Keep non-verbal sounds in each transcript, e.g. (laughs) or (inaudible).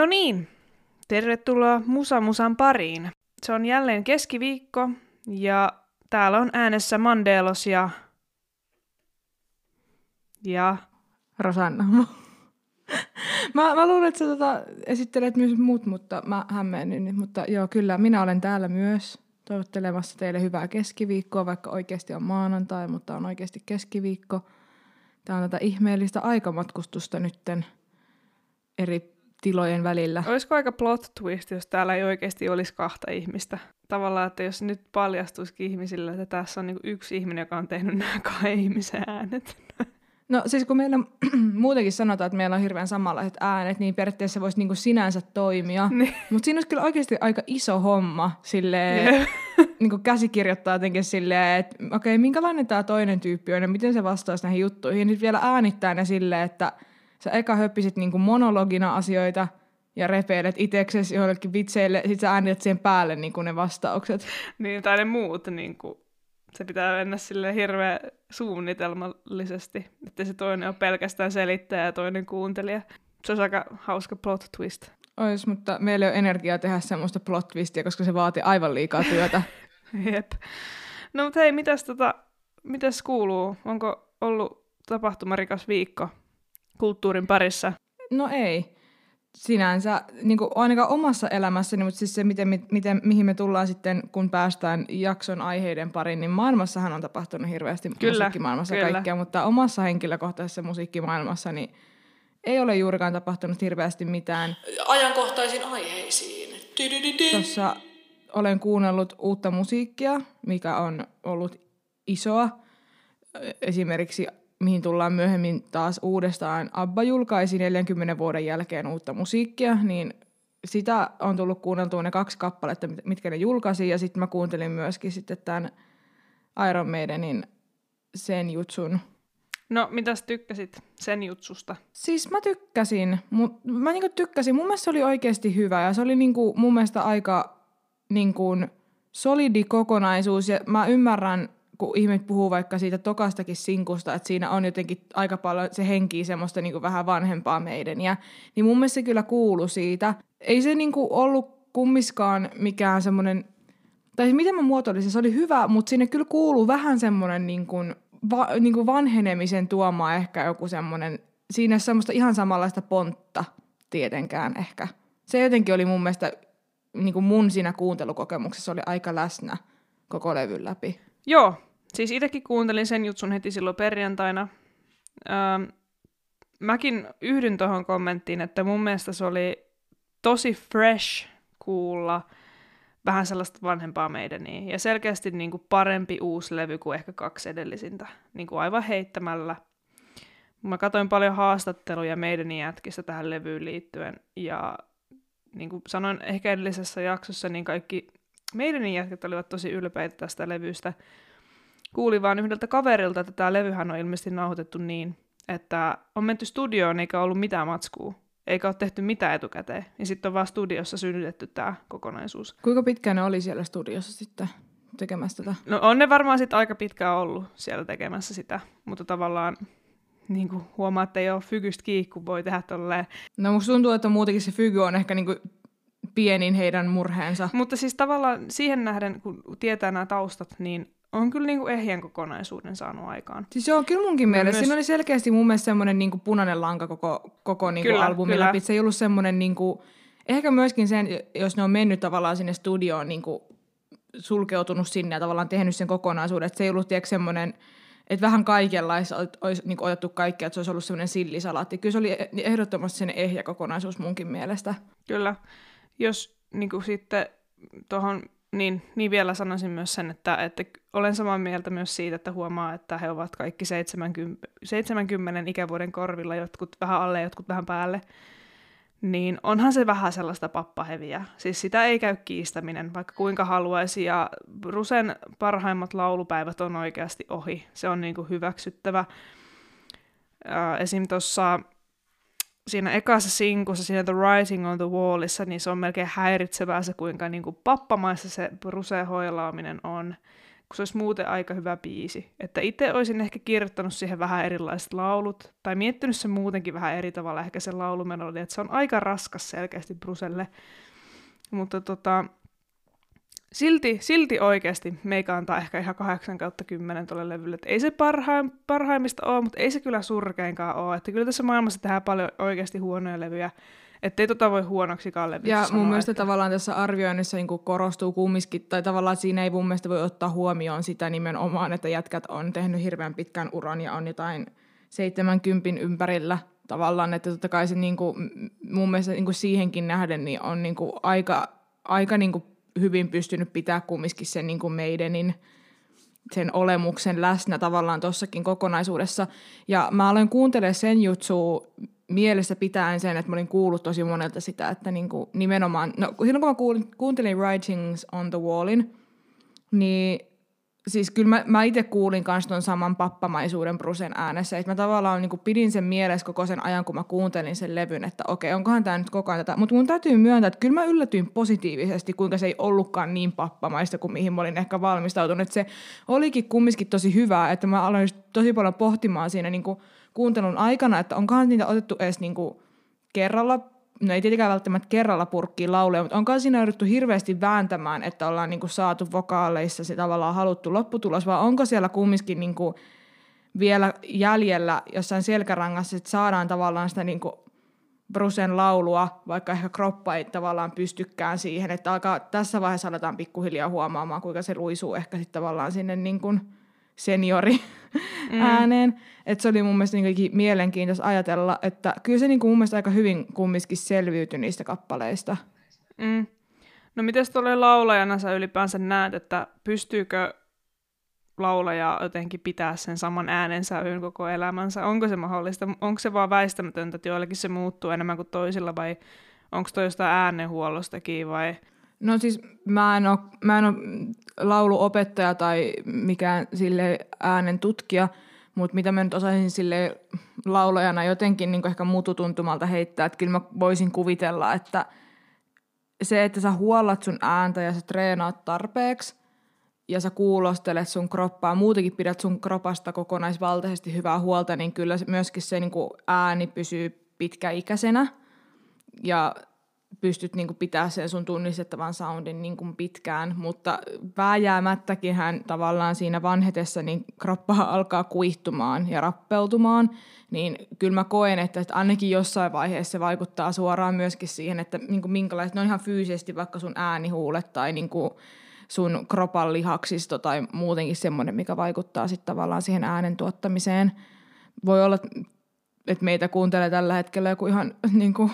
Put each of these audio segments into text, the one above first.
No niin, tervetuloa Musa Musan pariin. Se on jälleen keskiviikko ja täällä on äänessä Mandelos ja... Ja... Rosanna. (laughs) mä, mä luulen, että sä tota, esittelet myös muut, mutta mä hämmennyn. Mutta joo, kyllä, minä olen täällä myös toivottelemassa teille hyvää keskiviikkoa, vaikka oikeasti on maanantai, mutta on oikeasti keskiviikko. Tämä on tätä ihmeellistä aikamatkustusta nytten eri tilojen välillä. Olisiko aika plot twist, jos täällä ei oikeasti olisi kahta ihmistä? Tavallaan, että jos nyt paljastuisikin ihmisille, että tässä on niin yksi ihminen, joka on tehnyt nämä kahden ihmisen äänet. No siis kun meillä (clears throat) muutenkin sanotaan, että meillä on hirveän samanlaiset äänet, niin periaatteessa voisi niinku sinänsä toimia. Niin. Mutta siinä olisi kyllä oikeasti aika iso homma silleen, yeah. niinku käsikirjoittaa jotenkin silleen, että okei, okay, minkälainen tämä toinen tyyppi on ja miten se vastaisi näihin juttuihin. Ja nyt vielä äänittää ne silleen, että sä eka höppisit niinku monologina asioita ja repeilet itseksesi jollekin vitseille, sit sä äänität siihen päälle niinku ne vastaukset. Niin, tai ne muut niinku se pitää mennä sille hirveän suunnitelmallisesti, että se toinen on pelkästään selittäjä ja toinen kuuntelija. Se olisi aika hauska plot twist. Ois, mutta meillä ei ole energiaa tehdä semmoista plot twistia, koska se vaatii aivan liikaa työtä. (laughs) Jep. No mutta hei, mitäs, tota, mitäs kuuluu? Onko ollut tapahtumarikas viikko kulttuurin parissa? No ei sinänsä, niin kuin ainakaan omassa elämässäni, mutta siis se, miten, miten, mihin me tullaan sitten, kun päästään jakson aiheiden pariin, niin maailmassahan on tapahtunut hirveästi kyllä, musiikkimaailmassa kyllä. kaikkea, mutta omassa henkilökohtaisessa musiikkimaailmassa niin ei ole juurikaan tapahtunut hirveästi mitään. Ajankohtaisiin aiheisiin. Tuossa olen kuunnellut uutta musiikkia, mikä on ollut isoa. Esimerkiksi mihin tullaan myöhemmin taas uudestaan. Abba julkaisi 40 vuoden jälkeen uutta musiikkia, niin sitä on tullut kuunneltua ne kaksi kappaletta, mitkä ne julkaisi, ja sitten mä kuuntelin myöskin sitten tämän Iron Maidenin sen jutsun. No, mitäs tykkäsit sen jutsusta? Siis mä tykkäsin. Mu- mä niinku tykkäsin. Mun mielestä se oli oikeasti hyvä, ja se oli niinku mun mielestä aika niinku solidi kokonaisuus, ja mä ymmärrän kun ihmiset puhuu vaikka siitä tokastakin sinkusta, että siinä on jotenkin aika paljon se henki semmoista niin kuin vähän vanhempaa meidän. Ja, niin mun mielestä se kyllä kuulu siitä. Ei se niin kuin ollut kummiskaan mikään semmoinen, tai siis miten mä muotoilisin, se oli hyvä, mutta sinne kyllä kuuluu vähän semmoinen niin kuin, va, niin kuin vanhenemisen tuoma ehkä joku semmoinen, siinä semmoista ihan samanlaista pontta tietenkään ehkä. Se jotenkin oli mun mielestä, niin kuin mun siinä kuuntelukokemuksessa oli aika läsnä koko levyn läpi. Joo, Siis itsekin kuuntelin sen jutsun heti silloin perjantaina. Ähm, mäkin yhdyn tuohon kommenttiin, että mun mielestä se oli tosi fresh kuulla vähän sellaista vanhempaa meidän niin. Ja selkeästi niin kuin parempi uusi levy kuin ehkä kaksi edellisintä. Niin kuin aivan heittämällä. Mä katsoin paljon haastatteluja meidän jätkistä tähän levyyn liittyen. Ja niin kuin sanoin ehkä edellisessä jaksossa, niin kaikki meidän jätkät olivat tosi ylpeitä tästä levystä kuulin vaan yhdeltä kaverilta, että tämä levyhän on ilmeisesti nauhoitettu niin, että on menty studioon eikä ollut mitään matskua, eikä ole tehty mitään etukäteen. Ja sitten on vaan studiossa synnytetty tämä kokonaisuus. Kuinka pitkään ne oli siellä studiossa sitten tekemässä tätä? No on ne varmaan sitten aika pitkään ollut siellä tekemässä sitä, mutta tavallaan niin kuin huomaa, että ei ole fygystä kiikku, voi tehdä tolleen. No musta tuntuu, että muutenkin se fygy on ehkä niin kuin pienin heidän murheensa. Mutta siis tavallaan siihen nähden, kun tietää nämä taustat, niin on kyllä niinku ehjän kokonaisuuden saanut aikaan. Siis joo, kyllä munkin no mielestä. Myös... Siinä oli selkeästi mun mielestä semmoinen niinku punainen lanka koko, koko niinku kyllä, albumi kyllä. läpi. Se ei ollut semmoinen, niinku, ehkä myöskin sen, jos ne on mennyt tavallaan sinne studioon niinku, sulkeutunut sinne ja tavallaan tehnyt sen kokonaisuuden, että se ei ollut tiedätkö, semmoinen, että vähän kaikenlaista olisi niin otettu kaikkea, että se olisi ollut semmoinen sillisalaatti. Kyllä se oli ehdottomasti sen ehjä kokonaisuus munkin mielestä. Kyllä. Jos niin kuin sitten tuohon niin, niin vielä sanoisin myös sen, että, että olen samaa mieltä myös siitä, että huomaa, että he ovat kaikki 70, 70 ikävuoden korvilla, jotkut vähän alle, jotkut vähän päälle. Niin onhan se vähän sellaista pappaheviä. Siis sitä ei käy kiistäminen, vaikka kuinka haluaisi. Ja Rusen parhaimmat laulupäivät on oikeasti ohi. Se on niin kuin hyväksyttävä. Esim. tuossa siinä ekassa sinkussa, siinä The Writing on the Wallissa, niin se on melkein häiritsevää se, kuinka niin kuin pappamaissa se ruseen hoilaaminen on. kun se olisi muuten aika hyvä biisi. Että itse olisin ehkä kirjoittanut siihen vähän erilaiset laulut, tai miettinyt sen muutenkin vähän eri tavalla ehkä se laulumelodi, että se on aika raskas selkeästi Bruselle. Mutta tota, silti, silti oikeasti meikä antaa ehkä ihan 8 kautta 10 tuolle levylle. Et ei se parhaim, parhaimmista ole, mutta ei se kyllä surkeinkaan ole. Että kyllä tässä maailmassa tehdään paljon oikeasti huonoja levyjä. Että ei tota voi huonoksi levyksi Ja sanoa, mun mielestä että... tavallaan tässä arvioinnissa niin korostuu kumminkin, tai tavallaan siinä ei mun mielestä voi ottaa huomioon sitä nimenomaan, että jätkät on tehnyt hirveän pitkän uran ja on jotain 70 ympärillä tavallaan, että totta kai se niin kuin, mun mielestä niin kuin siihenkin nähden niin on niin kuin aika, aika niin kuin hyvin pystynyt pitää kumminkin sen niin kuin meidänin sen olemuksen läsnä tavallaan tuossakin kokonaisuudessa. Ja mä aloin kuuntelemaan sen jutsu mielessä pitäen sen, että mä olin kuullut tosi monelta sitä, että niin kuin nimenomaan, no silloin kun mä kuulin, kuuntelin Writings on the Wallin, niin siis kyllä mä, mä itse kuulin myös ton saman pappamaisuuden Brusen äänessä, että mä tavallaan niin pidin sen mielessä koko sen ajan, kun mä kuuntelin sen levyn, että okei, onkohan tämä nyt koko ajan tätä, mutta mun täytyy myöntää, että kyllä mä yllätyin positiivisesti, kuinka se ei ollutkaan niin pappamaista kuin mihin mä olin ehkä valmistautunut, että se olikin kumminkin tosi hyvää, että mä aloin tosi paljon pohtimaan siinä niin kuuntelun aikana, että onkohan niitä otettu edes niin kerralla no ei tietenkään välttämättä kerralla purkkiin lauleja, mutta onkaan siinä jouduttu hirveästi vääntämään, että ollaan niinku saatu vokaaleissa se tavallaan haluttu lopputulos, vai onko siellä kumminkin niinku vielä jäljellä jossain selkärangassa, että saadaan tavallaan sitä niinku Brusen laulua, vaikka ehkä kroppa ei tavallaan pystykään siihen, että alkaa, tässä vaiheessa aletaan pikkuhiljaa huomaamaan, kuinka se luisuu ehkä sitten tavallaan sinne niin kuin seniori mm. ääneen. Että se oli mun mielestä niin mielenkiintoista ajatella, että kyllä se niin kuin mun mielestä aika hyvin kumminkin selviytyi niistä kappaleista. Mm. No miten tuolle laulajana sä ylipäänsä näet, että pystyykö laulaja jotenkin pitää sen saman äänensävyn koko elämänsä? Onko se mahdollista? Onko se vaan väistämätöntä, että joillekin se muuttuu enemmän kuin toisilla vai onko toi jostain äänenhuollostakin vai – No siis mä en ole, mä en ole lauluopettaja tai mikään sille äänen tutkija, mutta mitä mä nyt osaisin sille laulajana jotenkin niin ehkä mututuntumalta heittää, että kyllä mä voisin kuvitella, että se, että sä huollat sun ääntä ja sä treenaat tarpeeksi ja sä kuulostelet sun kroppaa, muutenkin pidät sun kropasta kokonaisvaltaisesti hyvää huolta, niin kyllä myöskin se niin ääni pysyy pitkäikäisenä. Ja pystyt niin pitämään sen sun tunnistettavan soundin niin pitkään, mutta vääjäämättäkin hän tavallaan siinä vanhetessa niin kroppa alkaa kuihtumaan ja rappeutumaan, niin kyllä mä koen, että, että ainakin jossain vaiheessa se vaikuttaa suoraan myöskin siihen, että niin minkälaiset, ne on ihan fyysisesti vaikka sun äänihuulet tai niin kuin sun kropan lihaksisto tai muutenkin semmoinen, mikä vaikuttaa sitten tavallaan siihen äänen tuottamiseen. Voi olla, että meitä kuuntelee tällä hetkellä joku ihan (laughs) niin kuin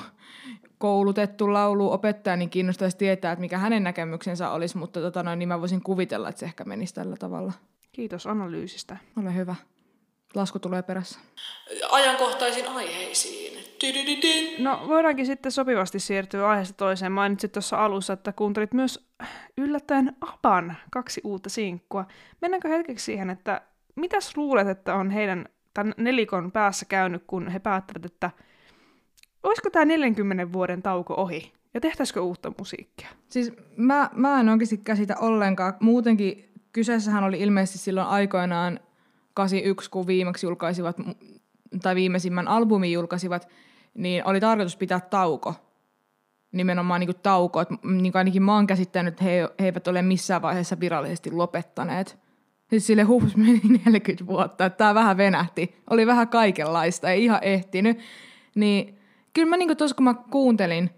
koulutettu lauluopettaja, niin kiinnostaisi tietää, että mikä hänen näkemyksensä olisi, mutta tota noin, niin mä voisin kuvitella, että se ehkä menisi tällä tavalla. Kiitos analyysistä. Ole hyvä. Lasku tulee perässä. Ajankohtaisiin aiheisiin. No voidaankin sitten sopivasti siirtyä aiheesta toiseen. Mainitsit tuossa alussa, että kuuntelit myös yllättäen Apan kaksi uutta sinkkua. Mennäänkö hetkeksi siihen, että mitäs luulet, että on heidän tämän nelikon päässä käynyt, kun he päättävät, että – olisiko tämä 40 vuoden tauko ohi? Ja tehtäisikö uutta musiikkia? Siis mä, mä en oikeasti käsitä ollenkaan. Muutenkin kyseessähän oli ilmeisesti silloin aikoinaan 81, kun viimeksi julkaisivat, tai viimeisimmän albumin julkaisivat, niin oli tarkoitus pitää tauko. Nimenomaan niin kuin tauko. Et, niin ainakin mä oon käsittänyt, että he, he eivät ole missään vaiheessa virallisesti lopettaneet. Siis sille huus meni (laughs) 40 vuotta, että tämä vähän venähti. Oli vähän kaikenlaista, ei ihan ehtinyt. Niin kyllä mä niinku tuossa kun mä kuuntelin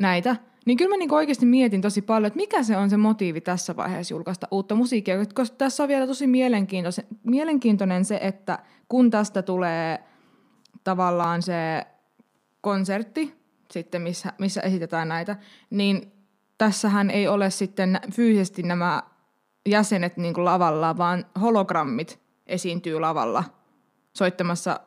näitä, niin kyllä mä niinku oikeasti mietin tosi paljon, että mikä se on se motiivi tässä vaiheessa julkaista uutta musiikkia, koska tässä on vielä tosi mielenkiintoinen, mielenkiintoinen se, että kun tästä tulee tavallaan se konsertti, sitten missä, missä esitetään näitä, niin tässähän ei ole sitten fyysisesti nämä jäsenet niin kuin lavalla, vaan hologrammit esiintyy lavalla soittamassa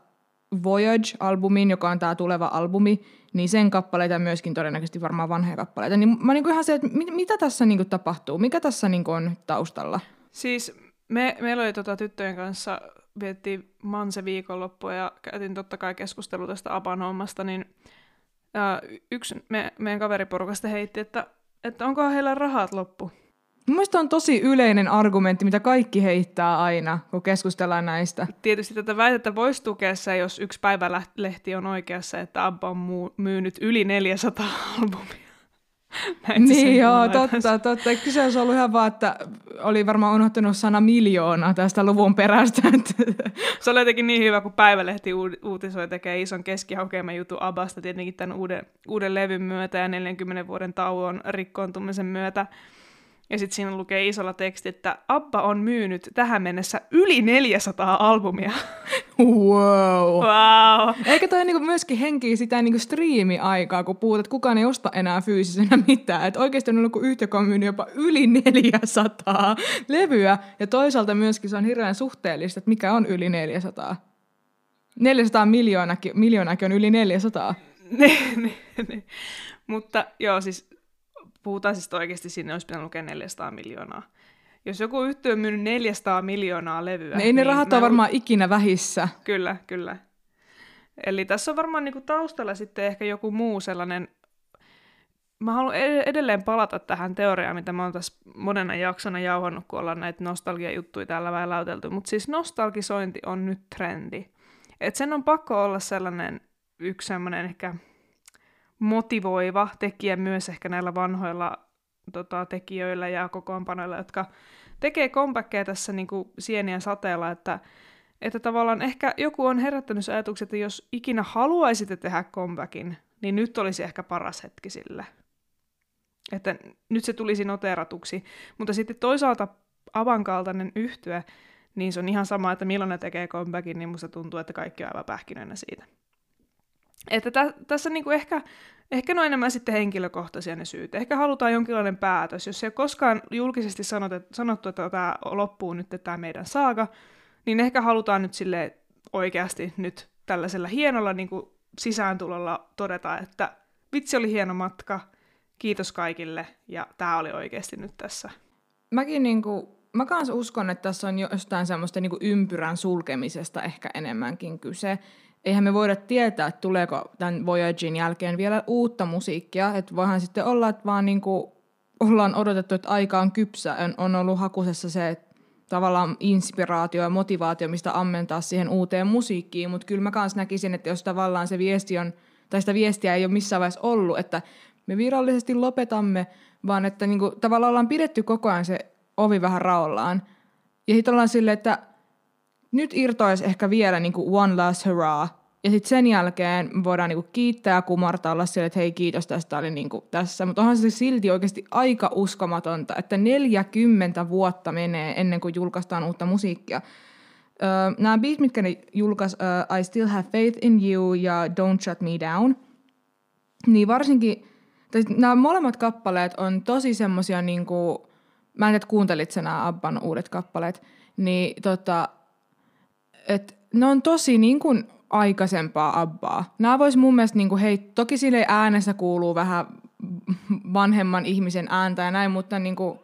Voyage-albumin, joka on tämä tuleva albumi, niin sen kappaleita myöskin todennäköisesti varmaan vanhoja kappaleita. Niin mä niinku ihan se, että mit, mitä tässä niinku tapahtuu? Mikä tässä niinku on taustalla? Siis me, meillä oli tota tyttöjen kanssa, viettiin Manse viikonloppua ja käytiin totta kai keskustelua tästä Apan hommasta, niin ää, yksi me, meidän kaveriporukasta heitti, että, että onko heillä rahat loppu. Mun mielestä on tosi yleinen argumentti, mitä kaikki heittää aina, kun keskustellaan näistä. Tietysti tätä väitettä voisi tukea se, jos yksi päivälehti on oikeassa, että Abba on myynyt yli 400 albumia. (laughs) Näin Niin joo, totta, totta. Kyse olisi ollut ihan vaan, että oli varmaan unohtunut sana miljoona tästä luvun perästä. (laughs) Se oli jotenkin niin hyvä, kun Päivälehti uutisoi tekee ison keskihaukeaman jutun Abasta tietenkin tämän uuden, uuden levyn myötä ja 40 vuoden tauon rikkoontumisen myötä. Ja sitten siinä lukee isolla teksti, että Abba on myynyt tähän mennessä yli 400 albumia. (laughs) wow. Wow. Eikä toi niinku myöskin henkii sitä niinku striimi-aikaa, kun puhut, että kukaan ei osta enää fyysisenä mitään. Että oikeasti on ollut kuin yhtä, joka on myynyt jopa yli 400 levyä. Ja toisaalta myöskin se on hirveän suhteellista, että mikä on yli 400. 400 miljoonakin, miljoonakin on yli 400. Ne, ne, ne. Mutta joo, siis puhutaan siis oikeasti sinne olisi pitänyt lukea 400 miljoonaa. Jos joku yhtiö on myynyt 400 miljoonaa levyä, Ne ei ne niin rahat ole varmaan ikinä vähissä. Kyllä, kyllä. Eli tässä on varmaan niinku taustalla sitten ehkä joku muu sellainen... Mä haluan ed- edelleen palata tähän teoriaan, mitä mä oon tässä monena jaksona jauhannut, kun ollaan näitä nostalgiajuttuja täällä väläytelty. Mutta siis nostalgisointi on nyt trendi. Et sen on pakko olla sellainen yksi sellainen ehkä motivoiva tekijä myös ehkä näillä vanhoilla tota, tekijöillä ja kokoonpanoilla, jotka tekee comebackkejä tässä niin kuin sienien sateella, että, että tavallaan ehkä joku on herättänyt sen ajatuksen, että jos ikinä haluaisitte tehdä comebackin, niin nyt olisi ehkä paras hetki sille. Että nyt se tulisi noteratuksi. Mutta sitten toisaalta Avan kaltainen yhtyö, niin se on ihan sama, että milloin ne tekee comebackin, niin musta tuntuu, että kaikki on aivan pähkinöinä siitä. Että tä, tässä niinku ehkä, ehkä ne on enemmän sitten henkilökohtaisia ne syyt. Ehkä halutaan jonkinlainen päätös. Jos ei ole koskaan julkisesti sanottu, että tämä loppuu nyt tämä meidän saaga, niin ehkä halutaan nyt sille oikeasti nyt tällaisella hienolla niin kuin sisääntulolla todeta, että vitsi oli hieno matka, kiitos kaikille, ja tämä oli oikeasti nyt tässä. Mäkin niinku, mä kans uskon, että tässä on jostain semmoista niinku ympyrän sulkemisesta ehkä enemmänkin kyse. Eihän me voida tietää, että tuleeko tämän Voyagin jälkeen vielä uutta musiikkia. Että voihan sitten olla, että vaan niinku ollaan odotettu, että aika on kypsä. On, ollut hakusessa se, tavallaan inspiraatio ja motivaatio, mistä ammentaa siihen uuteen musiikkiin. Mutta kyllä mä kans näkisin, että jos tavallaan se viesti on, tai sitä viestiä ei ole missään vaiheessa ollut, että me virallisesti lopetamme, vaan että niinku, tavallaan ollaan pidetty koko ajan se ovi vähän raollaan. Ja sitten ollaan silleen, että nyt irtoisi ehkä vielä niinku one last hurrah. Ja sitten sen jälkeen voidaan niinku kiittää ja kumartaa olla silleen, että hei kiitos, tästä oli niinku tässä. Mutta onhan se silti oikeasti aika uskomatonta, että 40 vuotta menee ennen kuin julkaistaan uutta musiikkia. Öö, nämä beat, mitkä ne julkaisi, uh, I Still Have Faith in You ja Don't Shut Me Down, niin varsinkin, nämä molemmat kappaleet on tosi semmosia niinku, mä en tiedä, kuuntelit sä nämä Abban uudet kappaleet, niin tota, et ne on tosi niin kuin aikaisempaa Abbaa. Nämä vois mun mielestä, niin kuin, hei, toki sille äänessä kuuluu vähän vanhemman ihmisen ääntä ja näin, mutta niin kuin,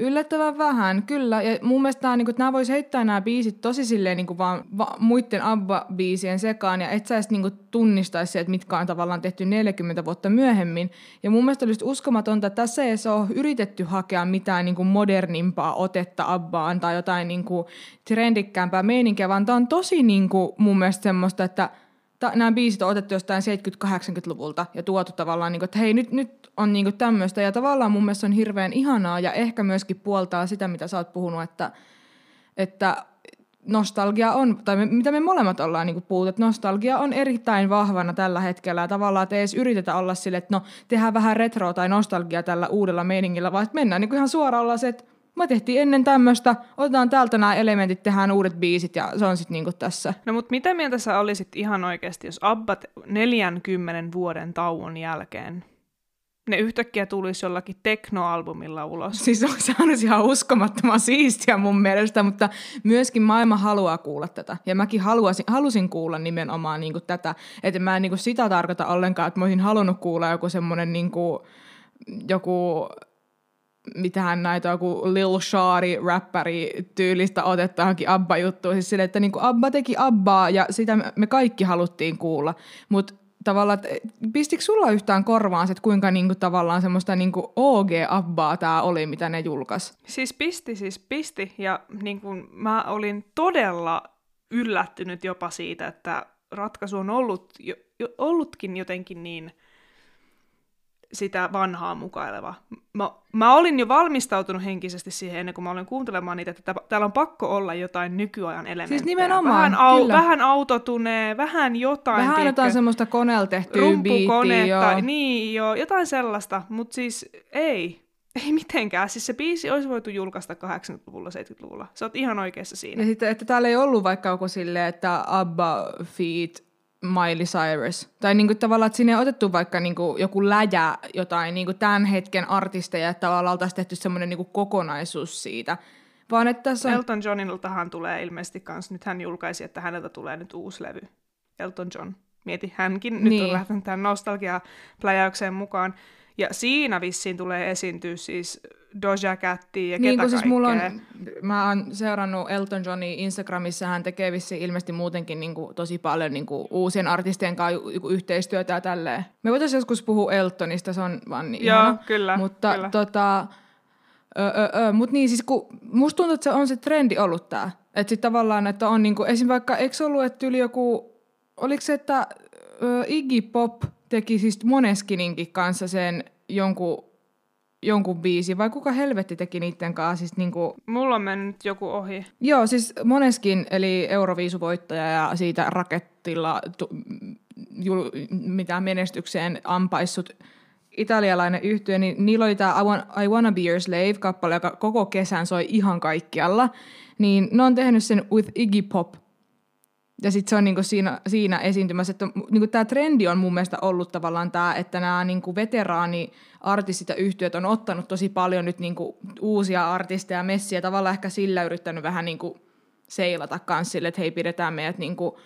yllättävän vähän, kyllä. Ja mun mielestä nämä, niin kuin, nämä vois heittää nämä biisit tosi silleen niin kuin vaan va, muiden Abba-biisien sekaan, ja et sä edes niin kuin, tunnistaisi että mitkä on tavallaan tehty 40 vuotta myöhemmin. Ja mun mielestä olisi uskomatonta, että tässä ei ole yritetty hakea mitään niin kuin modernimpaa otetta Abbaan tai jotain niin kuin, trendikkäämpää meininkiä, vaan tämä on tosi niin kuin, mun mielestä semmoista, että ta, nämä biisit on otettu jostain 70-80-luvulta ja tuotu tavallaan, niin kuin, että hei, nyt, nyt on niin kuin tämmöistä. Ja tavallaan mun mielestä on hirveän ihanaa ja ehkä myöskin puoltaa sitä, mitä sä oot puhunut, että, että nostalgia on, tai me, mitä me molemmat ollaan niin puhuttu, että nostalgia on erittäin vahvana tällä hetkellä. Ja tavallaan, että ei edes yritetä olla sille, että no, tehdään vähän retroa tai nostalgia tällä uudella meiningillä, vaan että mennään niin ihan suoraan olla se, että me tehtiin ennen tämmöistä, otetaan täältä nämä elementit, tehdään uudet biisit ja se on sitten niinku tässä. No mutta mitä mieltä sä olisit ihan oikeasti, jos Abbat 40 vuoden tauon jälkeen ne yhtäkkiä tulisi jollakin teknoalbumilla ulos? (laughs) Siis on, se olisi ihan uskomattoman siistiä mun mielestä, mutta myöskin maailma haluaa kuulla tätä. Ja mäkin haluaisin, halusin kuulla nimenomaan niinku tätä. Että mä en niinku sitä tarkoita ollenkaan, että mä olisin halunnut kuulla joku semmoinen niinku, joku mitähän näitä joku Lil Shari räppäri tyylistä otetta johonkin Abba-juttuun. Siis sille, että niinku Abba teki Abbaa ja sitä me kaikki haluttiin kuulla. Mutta tavallaan, pistikö sulla yhtään korvaan se, että kuinka niinku tavallaan semmoista niinku OG-abbaa tämä oli, mitä ne julkas? Siis pisti, siis pisti. Ja niin kuin mä olin todella yllättynyt jopa siitä, että ratkaisu on ollut, jo, jo, ollutkin jotenkin niin sitä vanhaa mukaileva. Mä, mä olin jo valmistautunut henkisesti siihen ennen kuin mä olin kuuntelemaan niitä, että täällä on pakko olla jotain nykyajan elementtejä. Siis nimenomaan, vähän, au, kyllä. vähän autotunee, vähän jotain. Vähän tiedätkö, jotain semmoista koneella tehtyä biittiä, rumpukonetta, joo. niin joo, jotain sellaista, mutta siis ei, (laughs) ei mitenkään. Siis se biisi olisi voitu julkaista 80-luvulla, 70-luvulla. Sä oot ihan oikeassa siinä. Ja sitten, että täällä ei ollut vaikka joku silleen, että Abba feat. Miley Cyrus. Tai niinku tavallaan, että sinne ei otettu vaikka niinku joku läjä jotain niinku tämän hetken artisteja, että tavallaan oltaisiin tehty semmoinen niinku kokonaisuus siitä. Vaan että tässä on... Elton Johniltahan tulee ilmeisesti kans, nyt hän julkaisi, että häneltä tulee nyt uusi levy. Elton John. Mieti, hänkin niin. nyt Niin. on lähtenyt tähän nostalgia-pläjäykseen mukaan. Ja siinä vissiin tulee esiintyä siis Doja Cattia ja Niin ketä siis mulla on, mä oon seurannut Elton Johnin Instagramissa, hän tekee vissiin ilmeisesti muutenkin niin kuin, tosi paljon niin kuin, uusien artistien kanssa y- y- yhteistyötä ja tälleen. Me voitaisiin joskus puhua Eltonista, se on vaan niin Joo, ihana. kyllä, Mutta kyllä. tota, ö, ö, ö, mut niin siis kun, musta tuntuu, että se on se trendi ollut tää. Että sit tavallaan, että on niinku, esim. vaikka, eikö ollut, että yli joku, oliko se, että ö, Iggy Pop teki siis Moneskininkin kanssa sen jonkun, jonkun biisi, vai kuka helvetti teki niiden kanssa siis niinku, Mulla on mennyt joku ohi. Joo, siis Moneskin, eli Euroviisuvoittaja ja siitä rakettilla tu, jul, mitä menestykseen ampaissut italialainen yhtye, niin niillä oli tämä I, Want- I Wanna Be Your Slave-kappale, joka koko kesän soi ihan kaikkialla. Niin ne on tehnyt sen With Iggy Pop. Ja sitten se on niinku siinä, siinä esiintymässä, että niinku tämä trendi on mun mielestä ollut tavallaan tämä, että nämä niinku veteraani artistit ja yhtiöt on ottanut tosi paljon nyt niinku uusia artisteja messiä, tavallaan ehkä sillä yrittänyt vähän niinku seilata kans sille, että hei pidetään meidät niinku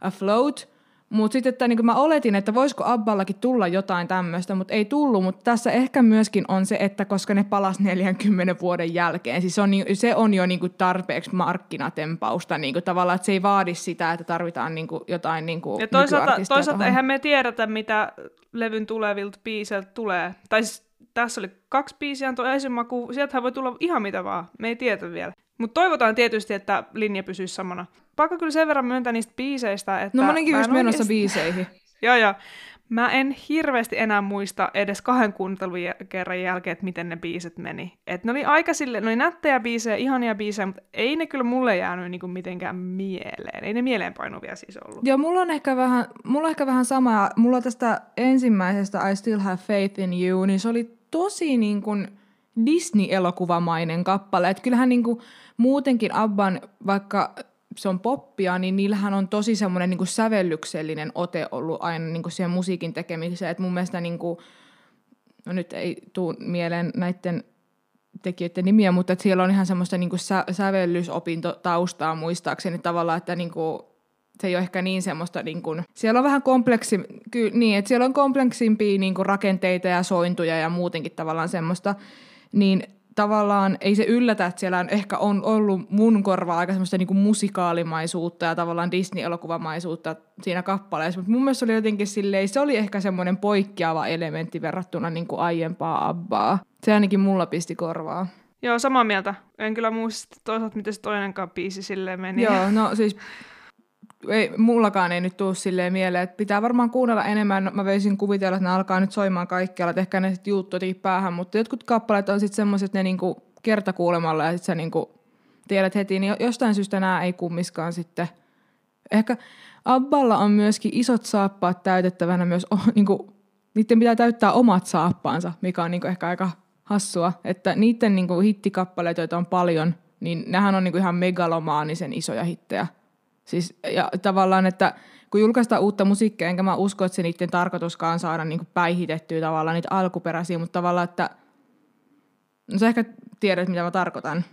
afloat. Mutta sitten, että niinku mä oletin, että voisiko Abballakin tulla jotain tämmöistä, mutta ei tullut. Mutta tässä ehkä myöskin on se, että koska ne palas 40 vuoden jälkeen, siis on, ni- se on jo niinku tarpeeksi markkinatempausta niinku tavallaan, että se ei vaadi sitä, että tarvitaan niinku jotain niinku Ja toisaalta, toisaalta tohon. eihän me tiedetä, mitä levyn tulevilta biiseiltä tulee. Tai siis, tässä oli kaksi biisiä, tuo esimaku, sieltähän voi tulla ihan mitä vaan. Me ei tiedä vielä. Mutta toivotaan tietysti, että linja pysyisi samana. Pakko kyllä sen verran myöntää niistä biiseistä, että... No monenkin just en menossa oikeesti- biiseihin. (laughs) Joo, joo. Mä en hirveästi enää muista edes kahden kuuntelun kerran jälkeen, että miten ne biisit meni. Et ne oli aika sille, ne oli nättejä biisejä, ihania biisejä, mutta ei ne kyllä mulle jäänyt niinku mitenkään mieleen. Ei ne mieleenpainuvia siis ollut. Joo, mulla on ehkä vähän, mulla on ehkä vähän sama. Mulla tästä ensimmäisestä I Still Have Faith in You, niin se oli tosi niin kuin Disney-elokuvamainen kappale. Et kyllähän niin kuin muutenkin Abban, vaikka se on poppia, niin niillähän on tosi semmoinen niin kuin sävellyksellinen ote ollut aina niin kuin siihen musiikin tekemiseen. Et mun mielestä niin kuin, no nyt ei tuu mieleen näiden tekijöiden nimiä, mutta että siellä on ihan semmoista niin sä, sävellysopintotaustaa muistaakseni tavallaan, että niin kuin, se ei ole ehkä niin semmoista, niin kuin, siellä on vähän kompleksi, ky, niin, että siellä on kompleksimpia niin kuin rakenteita ja sointuja ja muutenkin tavallaan semmoista, niin tavallaan ei se yllätä, että siellä on ehkä on ollut mun korvaa aika semmoista niin musikaalimaisuutta ja tavallaan Disney-elokuvamaisuutta siinä kappaleessa, mutta mun mielestä se oli jotenkin silleen, se oli ehkä semmoinen poikkeava elementti verrattuna niin kuin aiempaa Abbaa. Se ainakin mulla pisti korvaa. Joo, samaa mieltä. En kyllä muista toisaalta, miten se toinenkaan biisi silleen meni. Joo, no siis ei, mullakaan ei nyt tule silleen mieleen, että pitää varmaan kuunnella enemmän. Mä voisin kuvitella, että ne alkaa nyt soimaan kaikkialla, että ehkä ne sitten juuttotii päähän, mutta jotkut kappaleet on sitten semmoiset, että ne niinku kertakuulemalla ja sitten sä niinku tiedät heti, niin jostain syystä nämä ei kummiskaan sitten. Ehkä Abballa on myöskin isot saappaat täytettävänä myös, oh, (laughs) niinku, niiden pitää täyttää omat saappaansa, mikä on niinku ehkä aika hassua, että niiden niinku hittikappaleet, joita on paljon, niin nehän on niinku ihan megalomaanisen isoja hittejä. Siis, ja tavallaan, että kun julkaistaan uutta musiikkia, enkä mä usko, että se niiden tarkoituskaan saada niinku päihitettyä tavallaan niitä alkuperäisiä, mutta tavallaan, että no sä ehkä tiedät, mitä mä tarkoitan.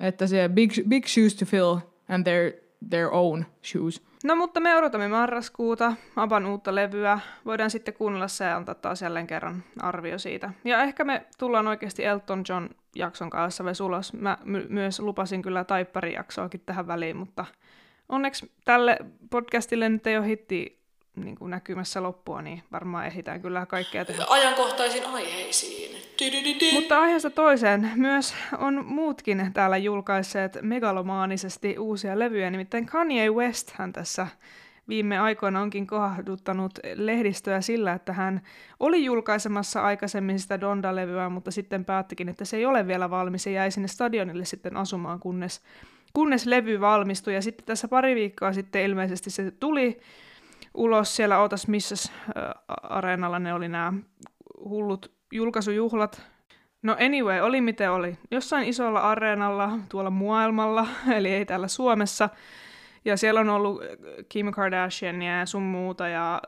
Että se big, big shoes to fill and their, their own shoes. No mutta me odotamme marraskuuta, Aban uutta levyä. Voidaan sitten kuunnella se ja antaa taas jälleen kerran arvio siitä. Ja ehkä me tullaan oikeasti Elton John jakson kanssa myös ulos. Mä my- myös lupasin kyllä taipparijaksoakin tähän väliin, mutta onneksi tälle podcastille nyt ei ole hitti niin kuin näkymässä loppua, niin varmaan ehditään kyllä kaikkea tehdä. Ajankohtaisiin aiheisiin. Mutta aiheesta toiseen myös on muutkin täällä julkaisseet megalomaanisesti uusia levyjä, nimittäin Kanye West hän tässä viime aikoina onkin kohduttanut lehdistöä sillä, että hän oli julkaisemassa aikaisemmin sitä Donda-levyä, mutta sitten päättikin, että se ei ole vielä valmis ja jäi sinne stadionille sitten asumaan, kunnes, kunnes levy valmistui. Ja sitten tässä pari viikkoa sitten ilmeisesti se tuli ulos siellä Otas Missäs äh, areenalla, ne oli nämä hullut julkaisujuhlat. No anyway, oli miten oli. Jossain isolla areenalla tuolla maailmalla, (laughs) eli ei täällä Suomessa, ja siellä on ollut Kim Kardashiania ja sun muuta, ja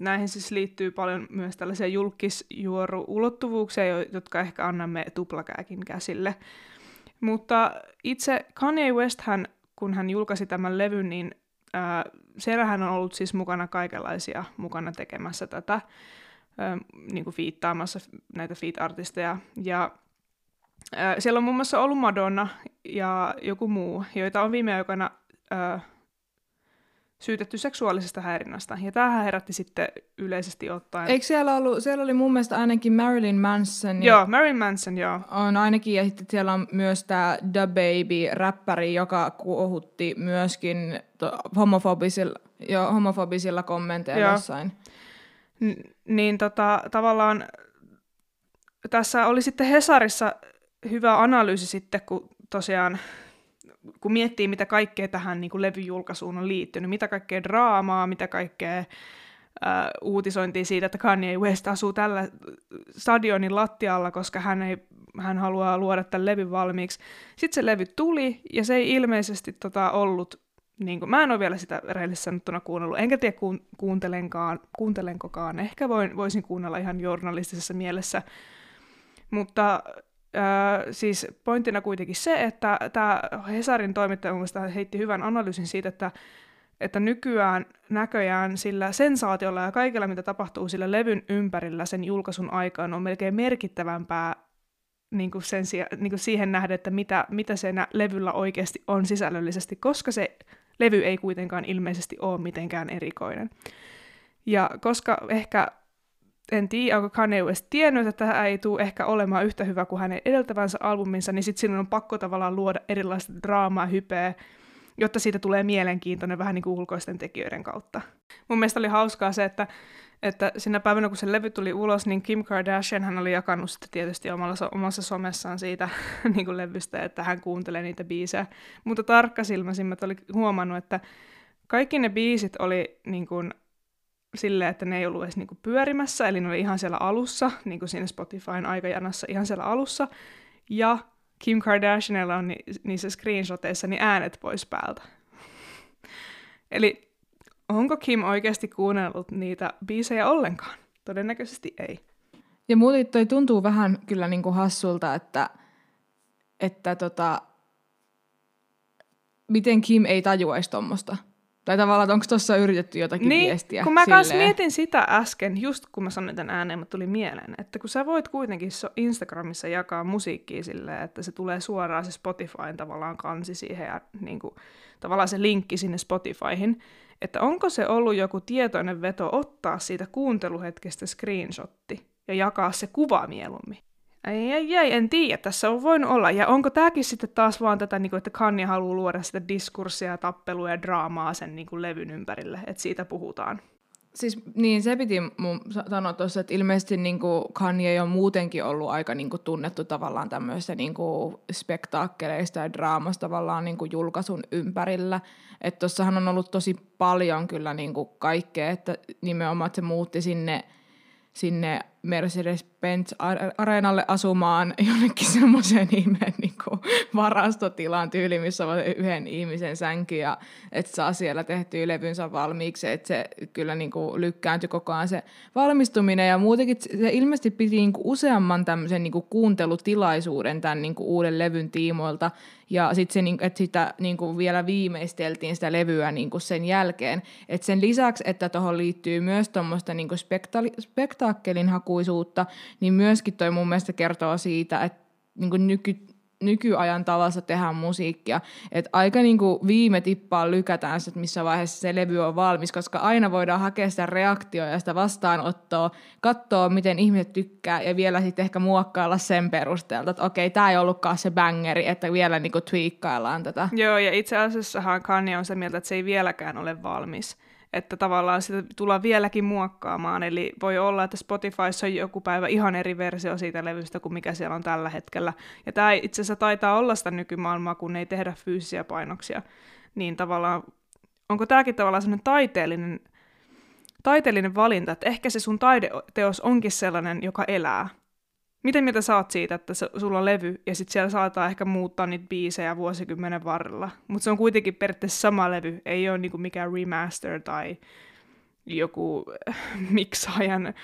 näihin siis liittyy paljon myös tällaisia julkisjuoru-ulottuvuuksia, jotka ehkä annamme tuplakääkin käsille. Mutta itse Kanye West, hän, kun hän julkaisi tämän levyn, niin ää, siellähän on ollut siis mukana kaikenlaisia mukana tekemässä tätä, ää, niin kuin fiittaamassa näitä feat-artisteja. Ja ää, siellä on muun muassa ollut Madonna ja joku muu, joita on viime aikoina ö, syytetty seksuaalisesta häirinnästä. Ja tämähän herätti sitten yleisesti ottaen. Eikö siellä ollut, siellä oli mun mielestä ainakin Marilyn Manson. Joo, Marilyn Manson, joo. On ainakin, ja sitten siellä on myös tämä The Baby, räppäri, joka kuohutti myöskin to, homofobisilla, jo, homofobisilla kommenteilla Joo. jossain. N- niin tota, tavallaan tässä oli sitten Hesarissa hyvä analyysi sitten, kun tosiaan kun miettii, mitä kaikkea tähän niin kuin levyjulkaisuun on liittynyt, mitä kaikkea draamaa, mitä kaikkea äh, uutisointia siitä, että Kanye West asuu tällä stadionin lattialla, koska hän, ei, hän haluaa luoda tämän levyn valmiiksi. Sitten se levy tuli, ja se ei ilmeisesti tota, ollut, niin kuin, mä en ole vielä sitä rehellisesti sanottuna kuunnellut, enkä tiedä kuun, kuuntelenkaan, kuuntelenkokaan, ehkä voin, voisin kuunnella ihan journalistisessa mielessä, mutta Öö, siis pointtina kuitenkin se, että tämä Hesarin toimittaja heitti hyvän analyysin siitä, että, että nykyään näköjään sillä sensaatiolla ja kaikella, mitä tapahtuu sillä levyn ympärillä sen julkaisun aikaan, on melkein merkittävämpää niin kuin sen niin kuin siihen nähden, että mitä, mitä se levyllä oikeasti on sisällöllisesti, koska se levy ei kuitenkaan ilmeisesti ole mitenkään erikoinen. Ja koska ehkä en tiedä, onko Kanye West tiennyt, että tämä ei tule ehkä olemaan yhtä hyvä kuin hänen edeltävänsä albuminsa, niin sitten sinun on pakko tavallaan luoda erilaista draamaa, hypeä, jotta siitä tulee mielenkiintoinen vähän niin kuin ulkoisten tekijöiden kautta. Mun mielestä oli hauskaa se, että, että sinä päivänä, kun se levy tuli ulos, niin Kim Kardashian hän oli jakanut sitten tietysti omalla, omassa somessaan siitä (laughs) niin kuin levystä, että hän kuuntelee niitä biisejä. Mutta tarkkasilmäisimmät oli huomannut, että kaikki ne biisit oli niin kuin, silleen, että ne ei ollut edes niinku pyörimässä, eli ne oli ihan siellä alussa, niin kuin siinä Spotifyn aikajanassa ihan siellä alussa, ja Kim Kardashianilla on ni- niissä screenshoteissa niin äänet pois päältä. (laughs) eli onko Kim oikeasti kuunnellut niitä biisejä ollenkaan? Todennäköisesti ei. Ja muuten toi tuntuu vähän kyllä niinku hassulta, että, että tota, miten Kim ei tajuaisi tuommoista. Tai tavallaan, että onko tuossa yritetty jotakin niin, viestiä? kun mä silleen? mietin sitä äsken, just kun mä sanoin tämän ääneen, mutta tuli mieleen, että kun sä voit kuitenkin Instagramissa jakaa musiikkia silleen, että se tulee suoraan se Spotifyn tavallaan kansi siihen ja niin kuin, tavallaan se linkki sinne Spotifyhin, että onko se ollut joku tietoinen veto ottaa siitä kuunteluhetkestä screenshotti ja jakaa se kuva mieluummin. Ei, ei, ei, en tiedä, tässä on voinut olla. Ja onko tämäkin sitten taas vaan tätä, niin kuin, että Kanye haluaa luoda sitä diskurssia, tappelua ja draamaa sen niin kuin, levyn ympärille, että siitä puhutaan. Siis niin, se piti mun sa- sanoa tuossa, että ilmeisesti niin kuin Kanye on muutenkin ollut aika niin kuin tunnettu tavallaan tämmöistä niin kuin spektaakkeleista ja draamasta tavallaan niin kuin julkaisun ympärillä. Että tuossahan on ollut tosi paljon kyllä niin kuin kaikkea, että nimenomaan että se muutti sinne, sinne Mercedes-Benz areenalle asumaan (laughs) jonnekin semmoiseen ihmeen niin varastotilaan tyyli, missä on yhden ihmisen sänky ja että saa siellä tehtyä levynsä valmiiksi, että se kyllä niin kuin lykkääntyi koko ajan se valmistuminen. Ja muutenkin se ilmeisesti piti niin kuin useamman tämmöisen niin kuin kuuntelutilaisuuden tämän niin kuin uuden levyn tiimoilta ja sitten se, niin- että sitä niin kuin vielä viimeisteltiin sitä levyä niin kuin sen jälkeen. Et sen lisäksi, että tuohon liittyy myös tuommoista niin spektaali- spektaakkelin hakuisuutta, niin myöskin toi mun mielestä kertoo siitä, että niin kuin nyky, nykyajan tavassa tehdä musiikkia. Että aika niinku viime tippaan lykätään että missä vaiheessa se levy on valmis, koska aina voidaan hakea sitä reaktioa ja sitä vastaanottoa, katsoa miten ihmiset tykkää ja vielä sitten ehkä muokkailla sen perusteelta, että okei, tämä ei ollutkaan se bangeri, että vielä niinku tweakkaillaan tätä. Joo, ja itse asiassahan Kanye on se mieltä, että se ei vieläkään ole valmis että tavallaan sitä tullaan vieläkin muokkaamaan, eli voi olla, että Spotifyssa on joku päivä ihan eri versio siitä levystä kuin mikä siellä on tällä hetkellä. Ja tämä itse asiassa taitaa olla sitä nykymaailmaa, kun ei tehdä fyysisiä painoksia. Niin tavallaan, onko tämäkin tavallaan sellainen taiteellinen, taiteellinen valinta, että ehkä se sun taideteos onkin sellainen, joka elää. Miten mieltä saat siitä, että sulla on levy ja sitten siellä saattaa ehkä muuttaa niitä biisejä vuosikymmenen varrella, mutta se on kuitenkin periaatteessa sama levy, ei ole niinku mikään remaster tai joku (laughs) miksaajan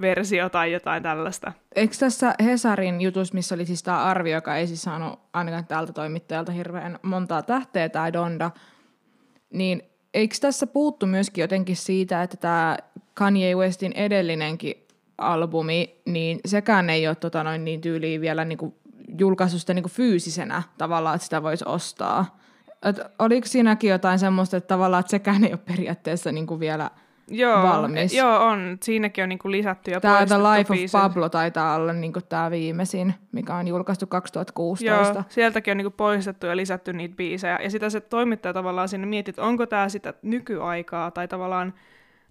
versio tai jotain tällaista. Eikö tässä Hesarin jutus, missä oli siis tämä arvio, joka ei siis saanut ainakaan tältä toimittajalta hirveän montaa tähteä, tai Donda, niin eikö tässä puuttu myöskin jotenkin siitä, että tämä Kanye Westin edellinenkin albumi, niin sekään ei ole tota noin niin tyyliin vielä niinku julkaistu sitä niinku fyysisenä tavallaan, että sitä voisi ostaa. Et oliko siinäkin jotain semmoista, että tavallaan että sekään ei ole periaatteessa niinku vielä joo, valmis? Joo, on. Siinäkin on niinku lisätty ja Tämä The Life of Pablo taitaa olla niinku tämä viimeisin, mikä on julkaistu 2016. Joo, sieltäkin on niinku poistettu ja lisätty niitä biisejä. Ja sitä se toimittaja tavallaan sinne mietti, että onko tämä sitä nykyaikaa tai tavallaan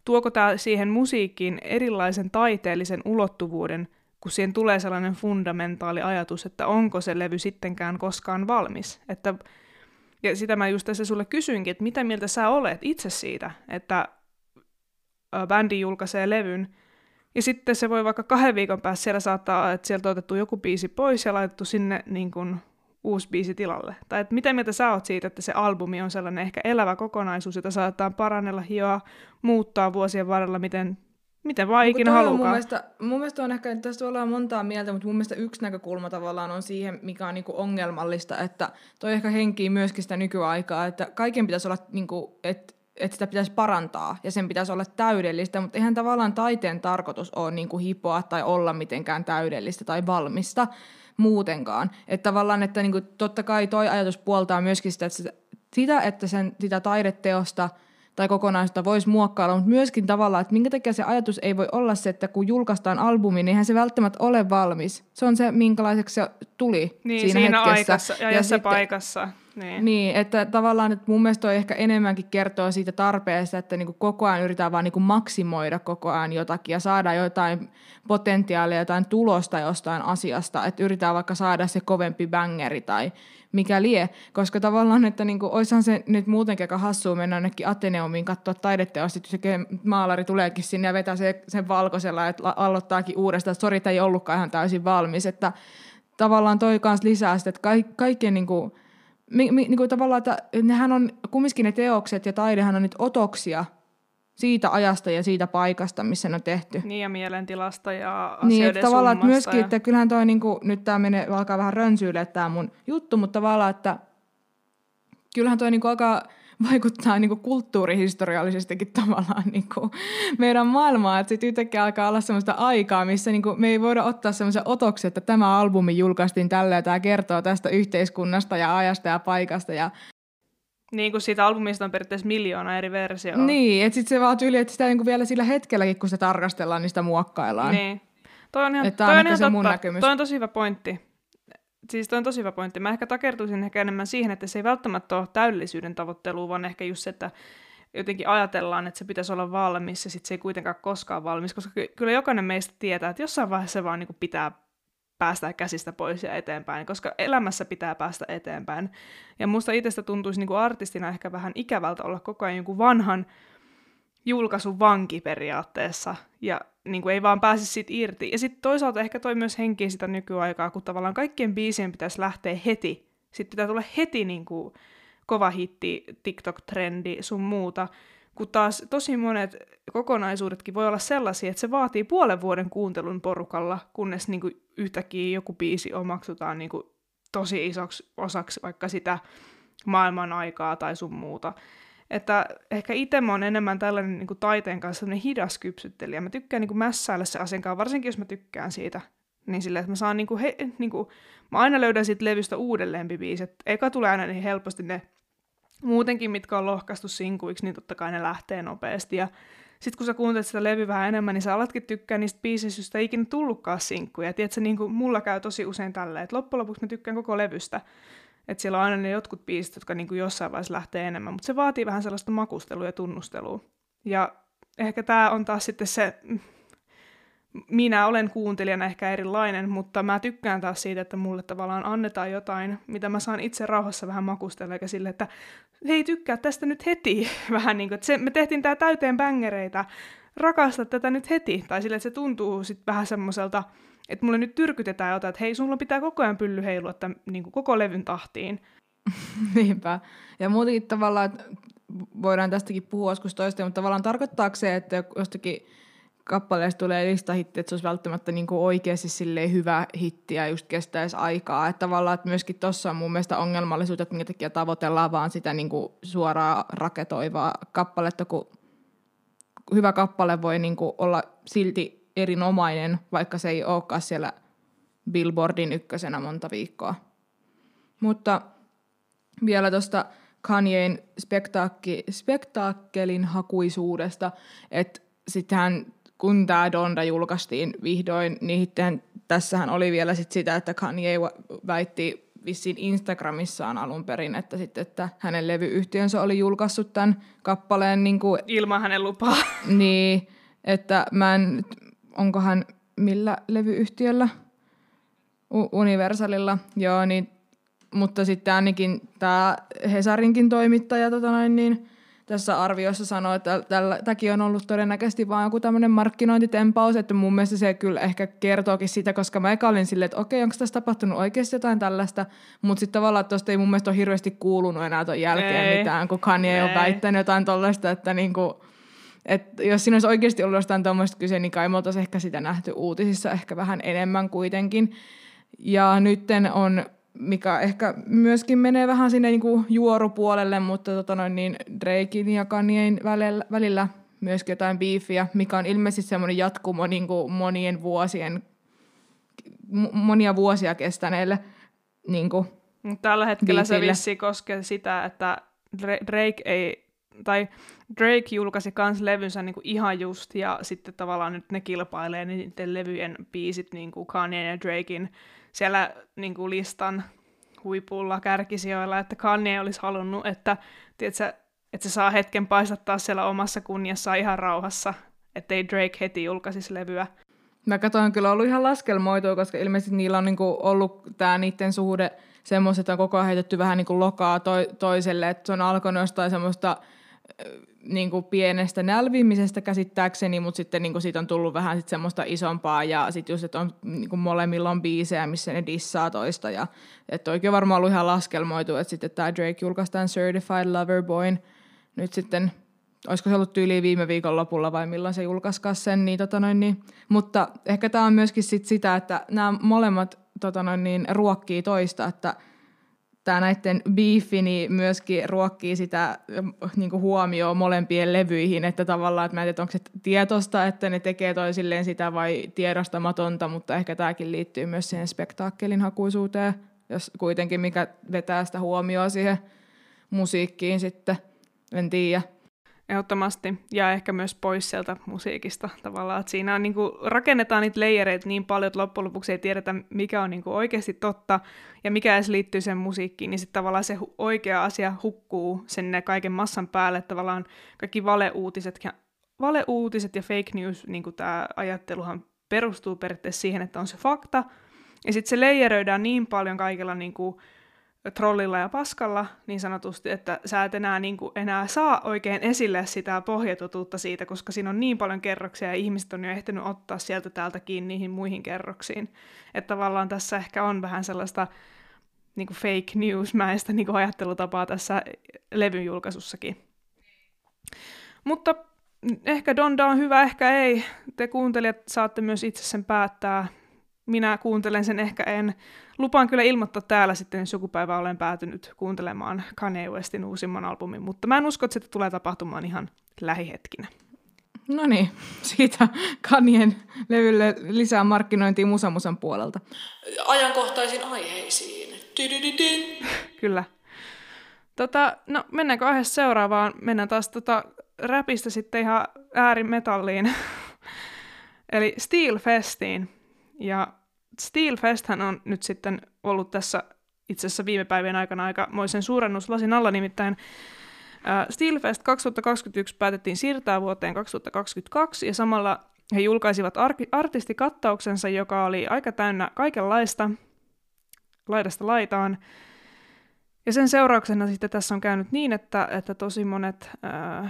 tuoko tämä siihen musiikkiin erilaisen taiteellisen ulottuvuuden, kun siihen tulee sellainen fundamentaali ajatus, että onko se levy sittenkään koskaan valmis. Että, ja sitä mä just tässä sulle kysyinkin, että mitä mieltä sä olet itse siitä, että bändi julkaisee levyn, ja sitten se voi vaikka kahden viikon päässä siellä saattaa, että sieltä on otettu joku biisi pois ja laitettu sinne niin kuin uusi biisi tilalle. Tai että mitä mieltä sä oot siitä, että se albumi on sellainen ehkä elävä kokonaisuus, jota saattaa parannella, hioa, muuttaa vuosien varrella, miten, miten vaan ikinä Mun halukaan. mielestä, mun mielestä on ehkä, että tästä ollaan montaa mieltä, mutta mun mielestä yksi näkökulma tavallaan on siihen, mikä on niinku ongelmallista, että toi ehkä henkii myöskin sitä nykyaikaa, että kaiken pitäisi olla, niinku, että että sitä pitäisi parantaa ja sen pitäisi olla täydellistä, mutta eihän tavallaan taiteen tarkoitus ole niinku hipoa tai olla mitenkään täydellistä tai valmista muutenkaan. Että tavallaan, että niinku, totta kai toi ajatus puoltaa myöskin sitä, että, sitä, että sen, sitä taideteosta tai kokonaisuutta voisi muokkailla, mutta myöskin tavallaan, että minkä takia se ajatus ei voi olla se, että kun julkaistaan albumi, niin eihän se välttämättä ole valmis. Se on se, minkälaiseksi se tuli Niin, siinä, siinä hetkessä. aikassa ja, ja sitten, paikassa. Niin. Niin, että tavallaan, että mun mielestä toi ehkä enemmänkin kertoo siitä tarpeesta, että niinku koko ajan yritetään vaan niinku maksimoida koko ajan jotakin ja saada jotain potentiaalia, jotain tulosta jostain asiasta, että yritetään vaikka saada se kovempi bangeri tai mikä lie, koska tavallaan, että niinku, oishan se nyt muutenkin aika hassua mennä jonnekin Ateneumiin katsoa taideteosta, se maalari tuleekin sinne ja vetää se, sen valkoisella, että aloittaakin uudestaan, että sori, ei ollutkaan ihan täysin valmis, että tavallaan toi kanssa lisää sitä, että ka- kaikkien niinku, niin kuin tavallaan, että nehän on, kumminkin ne teokset ja taidehan on nyt otoksia siitä ajasta ja siitä paikasta, missä ne on tehty. Niin ja mielentilasta ja Niin, asioiden että tavallaan, että myöskin, ja... että kyllähän toi niin kuin, nyt tämä menee, alkaa vähän rönsyille tämä mun juttu, mutta tavallaan, että kyllähän toi niin kuin alkaa vaikuttaa niin kuin kulttuurihistoriallisestikin tavallaan niin kuin meidän maailmaa, että sitten yhtäkkiä alkaa olla sellaista aikaa, missä niin kuin me ei voida ottaa semmoisen otoksen, että tämä albumi julkaistiin tällä ja tämä kertoo tästä yhteiskunnasta ja ajasta ja paikasta ja Niin kuin siitä albumista on periaatteessa miljoona eri versioa. Niin, että sitten se vaan tyyli, että sitä niinku vielä sillä hetkelläkin, kun sitä tarkastellaan, niin sitä muokkaillaan. Niin. Toi on ihan, Että toi on ihan se totta. mun. Toi on tosi hyvä pointti. Siis toi on tosi hyvä pointti. Mä ehkä takertuisin ehkä enemmän siihen, että se ei välttämättä ole täydellisyyden tavoittelua, vaan ehkä just se, että jotenkin ajatellaan, että se pitäisi olla valmis ja sitten se ei kuitenkaan koskaan valmis, koska ky- kyllä jokainen meistä tietää, että jossain vaiheessa se vaan niin kuin pitää päästä käsistä pois ja eteenpäin, koska elämässä pitää päästä eteenpäin. Ja musta itsestä tuntuisi niin kuin artistina ehkä vähän ikävältä olla koko ajan jonkun vanhan julkaisun vanki periaatteessa, ja niin kuin ei vaan pääse siitä irti. Ja sitten toisaalta ehkä toi myös henkii sitä nykyaikaa, kun tavallaan kaikkien biisien pitäisi lähteä heti. Sitten pitää tulla heti niin kuin kova hitti, TikTok-trendi, sun muuta. Kun taas tosi monet kokonaisuudetkin voi olla sellaisia, että se vaatii puolen vuoden kuuntelun porukalla, kunnes niin kuin yhtäkkiä joku biisi omaksutaan niin kuin tosi isoksi osaksi vaikka sitä maailman aikaa tai sun muuta. Että ehkä itse mä oon enemmän tällainen niin kuin taiteen kanssa hidas kypsyttelijä. Mä tykkään niin kuin mässäillä se asian kanssa, varsinkin jos mä tykkään siitä niin silleen, että mä saan niinku, he, niinku, mä aina löydän siitä levystä uudelleen biisit. Eka tulee aina niin helposti ne muutenkin, mitkä on lohkaistu sinkuiksi, niin totta kai ne lähtee nopeasti. Ja sitten kun sä kuuntelet sitä levyä vähän enemmän, niin sä alatkin tykkää niistä biisistä, joista ei ikinä tullutkaan sinkkuja. Tiedätkö, niin kuin mulla käy tosi usein tälleen, että loppujen lopuksi mä tykkään koko levystä. Että siellä on aina ne jotkut biisit, jotka niin kuin jossain vaiheessa lähtee enemmän, mutta se vaatii vähän sellaista makustelua ja tunnustelua. Ja ehkä tämä on taas sitten se, minä olen kuuntelijana ehkä erilainen, mutta mä tykkään taas siitä, että mulle tavallaan annetaan jotain, mitä mä saan itse rauhassa vähän makustella, eikä sille, että hei tykkää tästä nyt heti. (laughs) Vähän niin kuin, että se, me tehtiin tää täyteen bängereitä, rakasta tätä nyt heti. Tai sille, että se tuntuu sitten vähän semmoiselta, että mulle nyt tyrkytetään jotain, että hei, sulla pitää koko ajan pylly heilua tämän, niin kuin koko levyn tahtiin. (laughs) Niinpä. Ja muutenkin tavallaan, että voidaan tästäkin puhua joskus toista, mutta tavallaan tarkoittaako se, että jostakin kappaleesta tulee listahitti, että se olisi välttämättä niin kuin oikeasti hyvä hitti ja just kestäisi aikaa. Että tavallaan että myöskin tuossa on mun mielestä ongelmallisuutta, että minkä takia tavoitellaan vaan sitä niin kuin suoraa raketoivaa kappaletta, kun hyvä kappale voi niin kuin olla silti erinomainen, vaikka se ei olekaan siellä Billboardin ykkösenä monta viikkoa. Mutta vielä tuosta Kanyein spektaakki, spektaakkelin hakuisuudesta, että sitten kun tämä Donda julkaistiin vihdoin, niin tässähän oli vielä sit sitä, että Kanye väitti vissiin Instagramissaan alun perin, että, sit, että hänen levyyhtiönsä oli julkaissut tämän kappaleen. Niin kuin, Ilman hänen lupaa. Niin, että mä en, onkohan millä levyyhtiöllä? U- Universalilla, joo, niin, mutta sitten ainakin tämä Hesarinkin toimittaja tota noin, niin, tässä arviossa sanoi, että tämäkin on ollut todennäköisesti vain joku tämmöinen markkinointitempaus, että mun mielestä se kyllä ehkä kertookin sitä, koska mä eka olin silleen, että okei, onko tässä tapahtunut oikeasti jotain tällaista, mutta sitten tavallaan tuosta ei mun mielestä ole hirveästi kuulunut enää ton jälkeen ei. mitään, kun Kanye ei. on väittänyt jotain tollaista, että niinku, et jos siinä olisi oikeasti ollut jostain tuommoista kyse, niin kai me ehkä sitä nähty uutisissa ehkä vähän enemmän kuitenkin. Ja nytten on mikä ehkä myöskin menee vähän sinne niin kuin juorupuolelle, mutta tota noin, niin Drakein ja Kanyein välillä, välillä myöskin jotain biifiä, mikä on ilmeisesti semmoinen jatkumo niin kuin monien vuosien, monia vuosia kestäneelle niin kuin Tällä hetkellä biifille. se vissi koskee sitä, että Drake ei tai Drake julkaisi kans levynsä niinku ihan just, ja sitten tavallaan nyt ne kilpailee niiden levyjen biisit niinku Kanye ja Drakein siellä niin kuin listan huipulla kärkisijoilla, että Kanye olisi halunnut, että, tiedätkö, että se saa hetken paistattaa siellä omassa kunniassa ihan rauhassa, ettei Drake heti julkaisisi levyä. Mä katsoin kyllä ollut ihan laskelmoitua, koska ilmeisesti niillä on niinku ollut tämä niiden suhde semmoista, että on koko ajan heitetty vähän niinku lokaa to- toiselle, että se on alkanut jostain semmoista niin kuin pienestä nälvimisestä käsittääkseni, mutta sitten niin kuin siitä on tullut vähän sit semmoista isompaa ja sitten just, että on niin kuin molemmilla on biisejä, missä ne dissaa toista ja että oikein varmaan ollut ihan laskelmoitu, että sitten tämä Drake julkaistaan Certified Lover Boyn nyt sitten olisiko se ollut tyyli viime viikon lopulla vai milloin se julkaiskaan sen, niin, tota noin, niin. mutta ehkä tämä on myöskin sit sitä, että nämä molemmat tota noin, niin, ruokkii toista, että – tämä näiden beefi niin myöskin ruokkii sitä niin huomioon molempien levyihin, että tavallaan, että mä en tiedä, onko se tietosta, että ne tekee toisilleen sitä vai tiedostamatonta, mutta ehkä tämäkin liittyy myös siihen spektaakkelin hakuisuuteen, jos kuitenkin mikä vetää sitä huomioon siihen musiikkiin sitten, en tiedä. Ehdottomasti, ja ehkä myös pois sieltä musiikista tavallaan, että siinä on, niin kuin, rakennetaan niitä leijereitä niin paljon, että loppujen lopuksi ei tiedetä, mikä on niin kuin, oikeasti totta, ja mikä edes liittyy sen musiikkiin, niin sitten tavallaan se hu- oikea asia hukkuu sen kaiken massan päälle, tavallaan kaikki valeuutiset, valeuutiset ja fake news, niin kuin tämä ajatteluhan perustuu periaatteessa siihen, että on se fakta, ja sitten se leijeröidään niin paljon kaikilla niin kuin, trollilla ja paskalla niin sanotusti, että sä et enää, niin kuin, enää saa oikein esille sitä pohjatotuutta siitä, koska siinä on niin paljon kerroksia ja ihmiset on jo ehtinyt ottaa sieltä täältä kiinni niihin muihin kerroksiin. Että tavallaan tässä ehkä on vähän sellaista niin kuin fake news-mäistä niin kuin ajattelutapaa tässä levyn julkaisussakin. Mutta ehkä Donda on hyvä, ehkä ei. Te kuuntelijat saatte myös itse sen päättää. Minä kuuntelen sen, ehkä en lupaan kyllä ilmoittaa täällä sitten, jos joku päivä olen päätynyt kuuntelemaan Kanye Westin uusimman albumin, mutta mä en usko, että se tulee tapahtumaan ihan lähihetkinä. No niin, siitä Kanien levylle lisää markkinointia Musamusan puolelta. Ajankohtaisiin aiheisiin. Dydydydyn. (laughs) Kyllä. Tota, no mennäänkö aiheesta seuraavaan? Mennään taas tota räpistä sitten ihan äärimetalliin. (laughs) Eli Steel Festiin. Ja Steel Festhän on nyt sitten ollut tässä itse asiassa viime päivien aikana aika moisen suurennuslasin alla, nimittäin Steelfest 2021 päätettiin siirtää vuoteen 2022 ja samalla he julkaisivat ar- artistikattauksensa, joka oli aika täynnä kaikenlaista, laidasta laitaan. Ja sen seurauksena sitten tässä on käynyt niin, että, että tosi monet ää,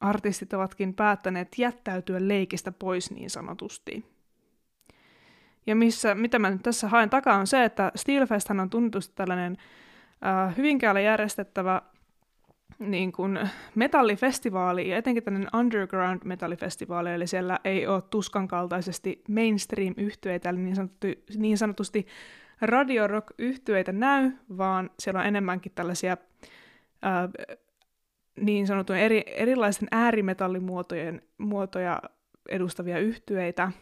artistit ovatkin päättäneet jättäytyä leikistä pois niin sanotusti. Ja missä, mitä mä nyt tässä haen takaa on se, että Steelfest on tunnetusti tällainen ää, Hyvinkäällä järjestettävä niin kuin metallifestivaali ja etenkin tämmöinen underground metallifestivaali, eli siellä ei ole tuskan kaltaisesti mainstream-yhtyeitä, eli niin, sanottu, niin sanotusti radiorock-yhtyeitä näy, vaan siellä on enemmänkin tällaisia ää, niin sanotun eri, erilaisten äärimetallimuotojen muotoja edustavia yhtyeitä,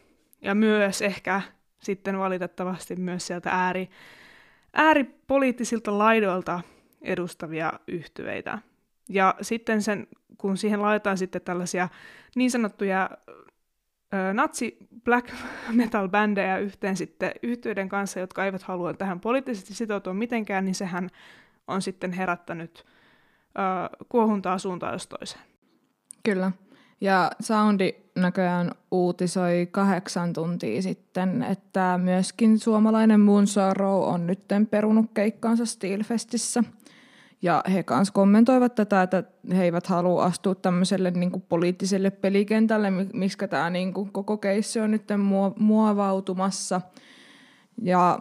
ja myös ehkä sitten valitettavasti myös sieltä ääri, ääripoliittisilta laidoilta edustavia yhtyeitä. Ja sitten sen, kun siihen laitetaan sitten tällaisia niin sanottuja natsi black metal bändejä yhteen sitten yhtiöiden kanssa, jotka eivät halua tähän poliittisesti sitoutua mitenkään, niin sehän on sitten herättänyt ö, kuohuntaa suuntaan jos toiseen. Kyllä. Ja Soundi näköjään uutisoi kahdeksan tuntia sitten, että myöskin suomalainen Moonsorrow on nyt perunut keikkaansa Steelfestissä – ja he myös kommentoivat tätä, että he eivät halua astua tämmöiselle niin kuin poliittiselle pelikentälle, miksi tämä niin kuin koko keissi on nyt muovautumassa. Ja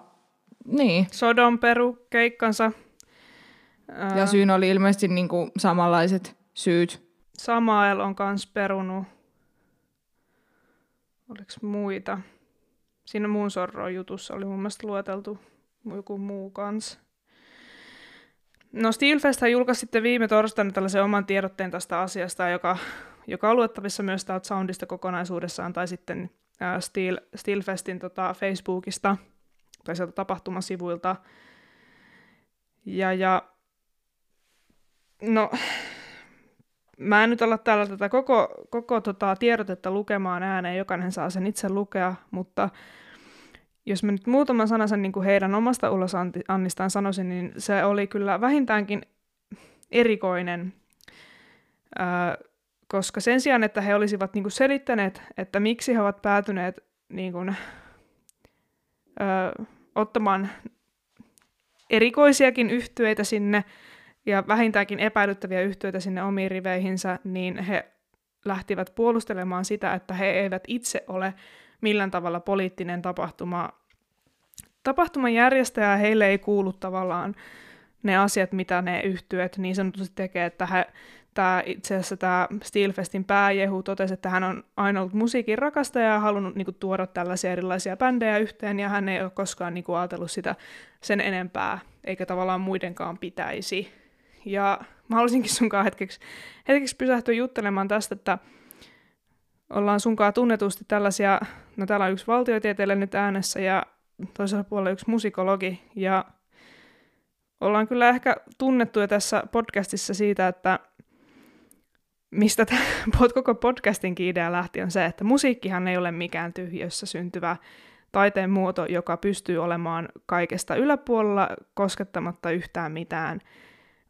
niin. Sodon peru keikkansa. Ja syyn oli ilmeisesti niin kuin samanlaiset syyt. Samael on kans perunut. Oliko muita? Siinä muun sorron jutussa oli mun mielestä lueteltu joku muu kans. No Steelfest julkaisi sitten viime torstaina tällaisen oman tiedotteen tästä asiasta, joka, joka on luettavissa myös täältä Soundista kokonaisuudessaan, tai sitten äh, Steel, Steelfestin tota, Facebookista, tai sieltä tapahtumasivuilta. Ja, ja no, mä en nyt olla täällä tätä koko, koko tota, tiedotetta lukemaan ääneen, jokainen saa sen itse lukea, mutta jos mä nyt muutaman sanasen niin kuin heidän omasta ulosannistaan sanoisin, niin se oli kyllä vähintäänkin erikoinen, ää, koska sen sijaan, että he olisivat niin kuin selittäneet, että miksi he ovat päätyneet niin kuin, ää, ottamaan erikoisiakin yhtyeitä sinne ja vähintäänkin epäilyttäviä yhtyeitä sinne omiin riveihinsä, niin he lähtivät puolustelemaan sitä, että he eivät itse ole millään tavalla poliittinen tapahtuma. Tapahtuman järjestäjä heille ei kuulu tavallaan ne asiat, mitä ne yhtyöt niin sanotusti tekee, että he, tämä, itse asiassa tämä Steelfestin pääjehu totesi, että hän on aina ollut musiikin rakastaja ja halunnut niin kuin, tuoda tällaisia erilaisia bändejä yhteen, ja hän ei ole koskaan niin kuin, ajatellut sitä sen enempää, eikä tavallaan muidenkaan pitäisi. Ja mä haluaisinkin sunkaan hetkeksi, hetkeksi pysähtyä juttelemaan tästä, että ollaan sunkaan tunnetusti tällaisia, no täällä on yksi valtiotieteilijä nyt äänessä ja toisella puolella yksi musikologi, ja ollaan kyllä ehkä tunnettuja tässä podcastissa siitä, että mistä tämä (laughs) koko podcastinkin idea lähti, on se, että musiikkihan ei ole mikään tyhjössä syntyvä taiteen muoto, joka pystyy olemaan kaikesta yläpuolella koskettamatta yhtään mitään –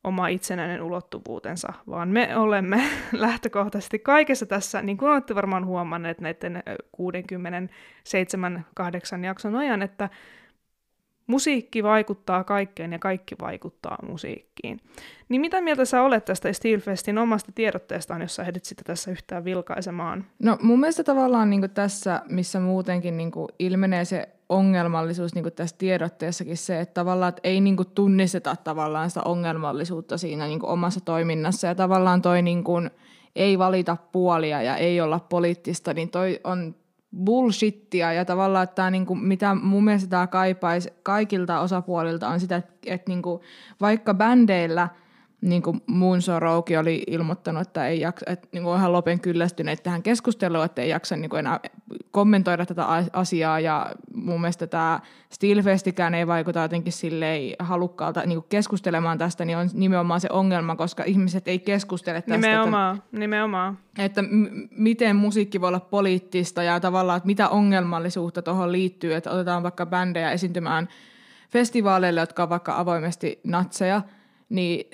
oma itsenäinen ulottuvuutensa, vaan me olemme (laughs) lähtökohtaisesti kaikessa tässä, niin kuin olette varmaan huomanneet näiden 67-8 jakson ajan, että musiikki vaikuttaa kaikkeen ja kaikki vaikuttaa musiikkiin. Niin mitä mieltä sä olet tästä Steelfestin omasta tiedotteestaan, jos sä ehdit sitä tässä yhtään vilkaisemaan? No mun mielestä tavallaan niin tässä, missä muutenkin niin ilmenee se ongelmallisuus niin tässä tiedotteessakin se, että tavallaan että ei niin tunnisteta tavallaan sitä ongelmallisuutta siinä niin omassa toiminnassa ja tavallaan toi niin ei valita puolia ja ei olla poliittista, niin toi on bullshittia ja tavallaan, että tämä, niin kuin, mitä mun mielestä tämä kaipaisi kaikilta osapuolilta on sitä, että, että niin kuin, vaikka bändeillä niin kuin Moon Sorrowkin oli ilmoittanut, että ei jaksa, että niin kuin ihan lopen kyllästyneet tähän keskusteluun, että ei jaksa niin kuin enää kommentoida tätä asiaa ja mun mielestä tämä Steelfestikään ei vaikuta jotenkin silleen halukkaalta niin kuin keskustelemaan tästä, niin on nimenomaan se ongelma, koska ihmiset ei keskustele tästä. Nimenomaan, että, nimenomaan. Että m- miten musiikki voi olla poliittista ja tavallaan, että mitä ongelmallisuutta tuohon liittyy, että otetaan vaikka bändejä esiintymään festivaaleille, jotka on vaikka avoimesti natseja, niin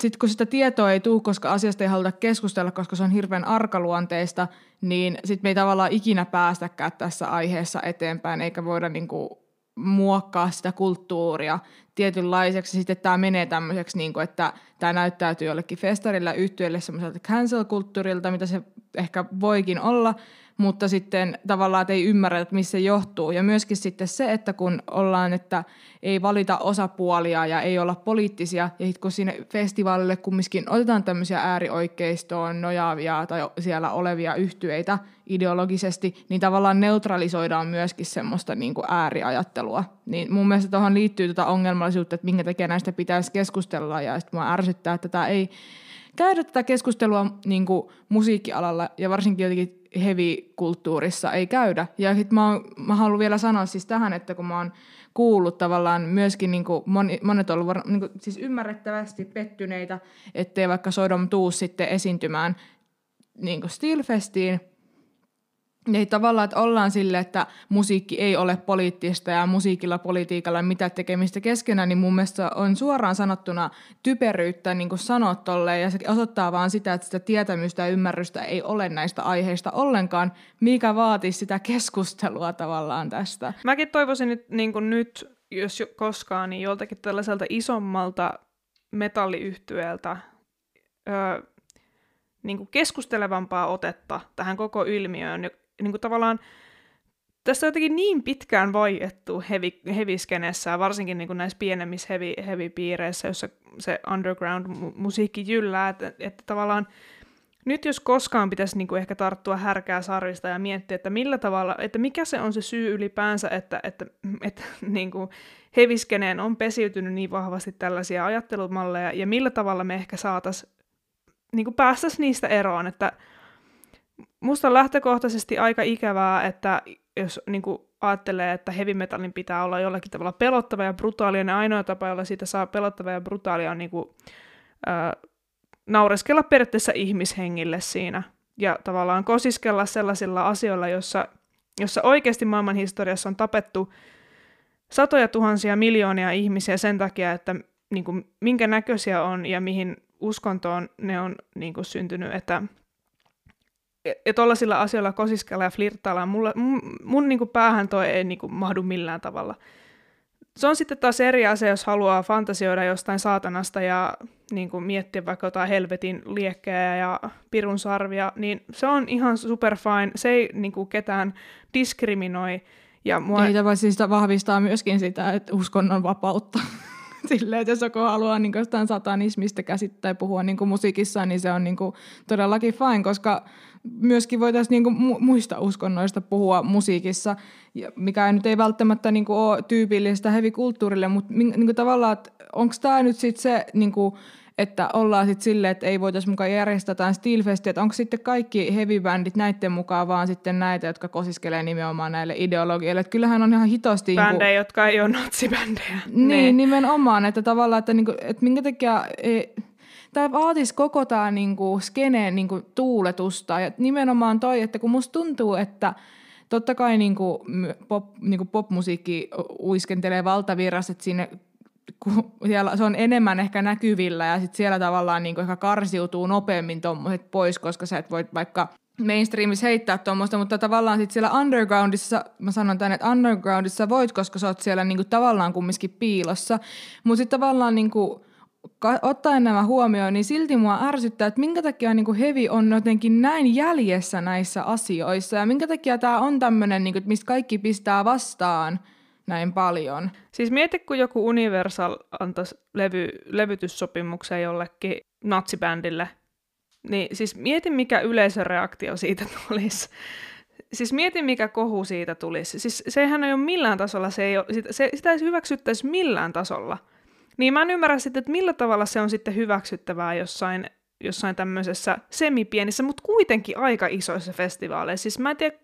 sitten kun sitä tietoa ei tule, koska asiasta ei haluta keskustella, koska se on hirveän arkaluonteista, niin sitten me ei tavallaan ikinä päästäkään tässä aiheessa eteenpäin, eikä voida niinku muokkaa sitä kulttuuria tietynlaiseksi. Sitten tämä menee tämmöiseksi, niinku, että tämä näyttäytyy jollekin festarilla yhtiölle semmoiselta cancel-kulttuurilta, mitä se ehkä voikin olla, mutta sitten tavallaan ei ymmärrä, että missä se johtuu. Ja myöskin sitten se, että kun ollaan, että ei valita osapuolia ja ei olla poliittisia, ja sitten kun sinne festivaalille kumminkin otetaan tämmöisiä äärioikeistoon nojaavia tai siellä olevia yhtyeitä ideologisesti, niin tavallaan neutralisoidaan myöskin semmoista niin kuin ääriajattelua. Niin mun mielestä tuohon liittyy tuota ongelmallisuutta, että minkä takia näistä pitäisi keskustella, ja sitten mua ärsyttää, että tämä ei käydä tätä keskustelua niin kuin musiikkialalla ja varsinkin jotenkin heavy-kulttuurissa ei käydä. Ja sitten mä, mä haluan vielä sanoa siis tähän, että kun mä oon kuullut tavallaan myöskin niin kuin moni, monet on ollut niin kuin, siis ymmärrettävästi pettyneitä, ettei vaikka Sodom tuu sitten esiintymään niin kuin Steelfestiin, niin tavallaan, että ollaan sille, että musiikki ei ole poliittista ja musiikilla politiikalla mitä tekemistä keskenään, niin mun mielestä on suoraan sanottuna typeryyttä niin kuin sanot tolleen, ja se osoittaa vaan sitä, että sitä tietämystä ja ymmärrystä ei ole näistä aiheista ollenkaan, mikä vaatii sitä keskustelua tavallaan tästä. Mäkin toivoisin nyt, niin kuin nyt, jos koskaan, niin joltakin tällaiselta isommalta metalliyhtyöltä öö, niin kuin keskustelevampaa otetta tähän koko ilmiöön, niin kuin tavallaan tässä on jotenkin niin pitkään vaiettu hevi, heviskenessä, varsinkin niin kuin näissä pienemmissä hevi, hevipiireissä, jossa se underground-musiikki jyllää, että, että tavallaan nyt jos koskaan pitäisi niin kuin ehkä tarttua härkää sarvista ja miettiä, että millä tavalla, että mikä se on se syy ylipäänsä, että, että, että (laughs) niin kuin heviskeneen on pesiytynyt niin vahvasti tällaisia ajattelumalleja, ja millä tavalla me ehkä saataisiin niin päästäisiin niistä eroon, että musta on lähtökohtaisesti aika ikävää, että jos niin kuin ajattelee, että heavy metalin pitää olla jollakin tavalla pelottava ja brutaali, ja ainoa tapa, jolla siitä saa pelottava ja brutaalia on niin kuin, ää, naureskella periaatteessa ihmishengille siinä, ja tavallaan kosiskella sellaisilla asioilla, jossa, jossa oikeasti maailman historiassa on tapettu satoja tuhansia miljoonia ihmisiä sen takia, että niin kuin, minkä näköisiä on ja mihin uskontoon ne on niin kuin, syntynyt, että ja tuollaisilla asioilla kosiskella ja flirttailla, mulle, mun, mun niin kuin päähän toi ei niin kuin mahdu millään tavalla. Se on sitten taas eri asia, jos haluaa fantasioida jostain saatanasta ja niin kuin miettiä vaikka jotain helvetin liekkejä ja pirun sarvia, niin se on ihan super fine. Se ei niin kuin ketään diskriminoi. Ja mua... Ei tämä siis vahvistaa myöskin sitä, että uskonnon vapautta. (laughs) Silleen, että jos joku haluaa niin jostain satanismista käsittää puhua niin musiikissa, niin se on niin kuin todellakin fine, koska myöskin voitaisiin niin kuin muista uskonnoista puhua musiikissa, mikä nyt ei välttämättä niin kuin ole tyypillistä hevikulttuurille, mutta niin kuin tavallaan, onko tämä nyt sitten se, niin kuin, että ollaan sitten silleen, että ei voitaisiin mukaan järjestää jotain Steelfestia, että onko sitten kaikki heavy-bändit näiden mukaan vaan sitten näitä, jotka kosiskelee nimenomaan näille ideologioille. Että kyllähän on ihan hitosti... Bändejä, niin kuin, jotka ei ole natsibändejä. Niin, niin, nimenomaan, että tavallaan, että, niin kuin, että minkä takia... Ei, tämä vaatisi koko tämä niinku skeneen niinku tuuletusta. Ja nimenomaan toi, että kun musta tuntuu, että totta kai niinku pop, niinku popmusiikki uiskentelee valtavirrassa, että sinne kun siellä se on enemmän ehkä näkyvillä ja sitten siellä tavallaan niinku ehkä karsiutuu nopeammin tuommoiset pois, koska sä et voi vaikka mainstreamissa heittää tuommoista, mutta tavallaan sitten siellä undergroundissa, mä sanon tänne, että undergroundissa voit, koska sä oot siellä niinku tavallaan kumminkin piilossa, mutta sitten tavallaan niinku, ottaen nämä huomioon, niin silti mua ärsyttää, että minkä takia niin kuin Hevi on jotenkin näin jäljessä näissä asioissa ja minkä takia tämä on tämmöinen, niin kuin, mistä kaikki pistää vastaan näin paljon. Siis mieti, kun joku Universal antaisi levy, levytyssopimuksen jollekin natsibändille, niin siis mieti, mikä yleisöreaktio siitä (laughs) tulisi. Siis mieti, mikä kohu siitä tulisi. Siis sehän ei ole millään tasolla, se ei ole, se, sitä ei hyväksyttäisi millään tasolla – Niin mä en ymmärrä sitten, että millä tavalla se on sitten hyväksyttävää jossain, jossain tämmöisessä semipienissä, mutta kuitenkin aika isoissa festivaaleissa. Siis mä en tiedä,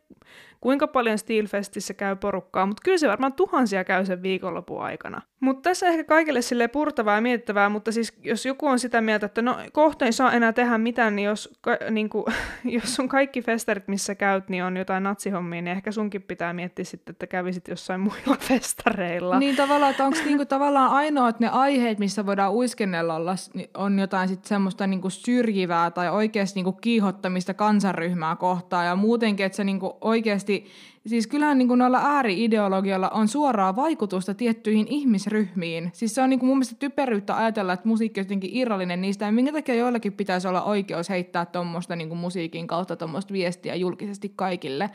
kuinka paljon Steelfestissä käy porukkaa, mutta kyllä se varmaan tuhansia käy sen viikonlopun aikana. Mutta tässä ehkä kaikille sille purtavaa ja mietittävää, mutta siis jos joku on sitä mieltä, että no kohta ei saa enää tehdä mitään, niin jos, ka, niin kuin, (laughs) jos sun kaikki festarit, missä käyt, niin on jotain natsihommia, niin ehkä sunkin pitää miettiä sitten, että kävisit jossain (laughs) muilla festareilla. Niin tavallaan, että onko niinku tavallaan ainoat ne aiheet, missä voidaan uiskennella olla, niin on jotain sit semmoista niinku syrjivää tai oikeasti niinku kiihottamista kansanryhmää kohtaan ja muutenkin, että se niinku oikeasti, siis kyllähän niinku noilla ääri-ideologioilla on suoraa vaikutusta tiettyihin ihmisryhmiin. Siis se on niinku mun mielestä typeryyttä ajatella, että musiikki on jotenkin irrallinen niistä ja minkä takia joillakin pitäisi olla oikeus heittää tuommoista niinku musiikin kautta tuommoista viestiä julkisesti kaikille.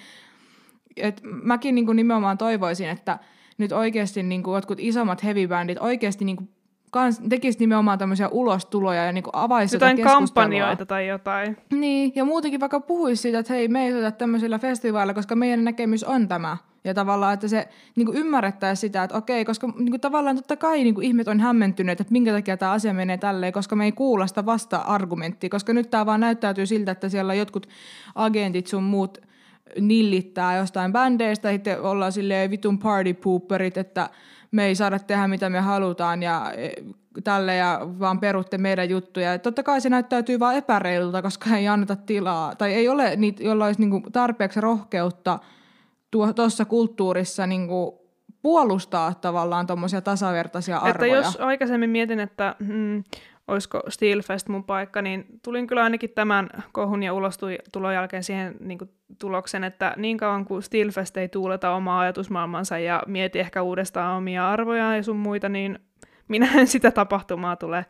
Et mäkin niinku nimenomaan toivoisin, että nyt oikeasti niinku jotkut isommat heavy-bändit oikeasti niinku kans tekisi nimenomaan tämmöisiä ulostuloja ja niinku avaisi jotain kampanjoita tai jotain. Niin, ja muutenkin vaikka puhuisi siitä, että hei, me ei soita tämmöisillä festivaaleilla, koska meidän näkemys on tämä. Ja tavallaan, että se niin kuin ymmärrettäisiin sitä, että okei, koska niin kuin tavallaan totta kai niin kuin ihmiset on hämmentyneet, että minkä takia tämä asia menee tälleen, koska me ei kuulla sitä vasta-argumenttia, koska nyt tämä vaan näyttäytyy siltä, että siellä jotkut agentit sun muut nillittää jostain bändeistä, ja sitten ollaan silleen vitun party pooperit, että me ei saada tehdä mitä me halutaan ja e, tälle ja vaan perutte meidän juttuja. Ja totta kai se näyttäytyy vaan epäreilulta, koska ei anneta tilaa tai ei ole niitä, joilla olisi niinku tarpeeksi rohkeutta tuossa kulttuurissa niinku puolustaa tavallaan tuommoisia tasavertaisia arvoja. Että jos aikaisemmin mietin, että hmm, olisiko Steelfest mun paikka, niin tulin kyllä ainakin tämän kohun ja ulostulon jälkeen siihen niin kuin, tuloksen, että niin kauan kuin Steelfest ei tuuleta omaa ajatusmaailmansa ja mieti ehkä uudestaan omia arvoja ja sun muita, niin minä en sitä tapahtumaa tule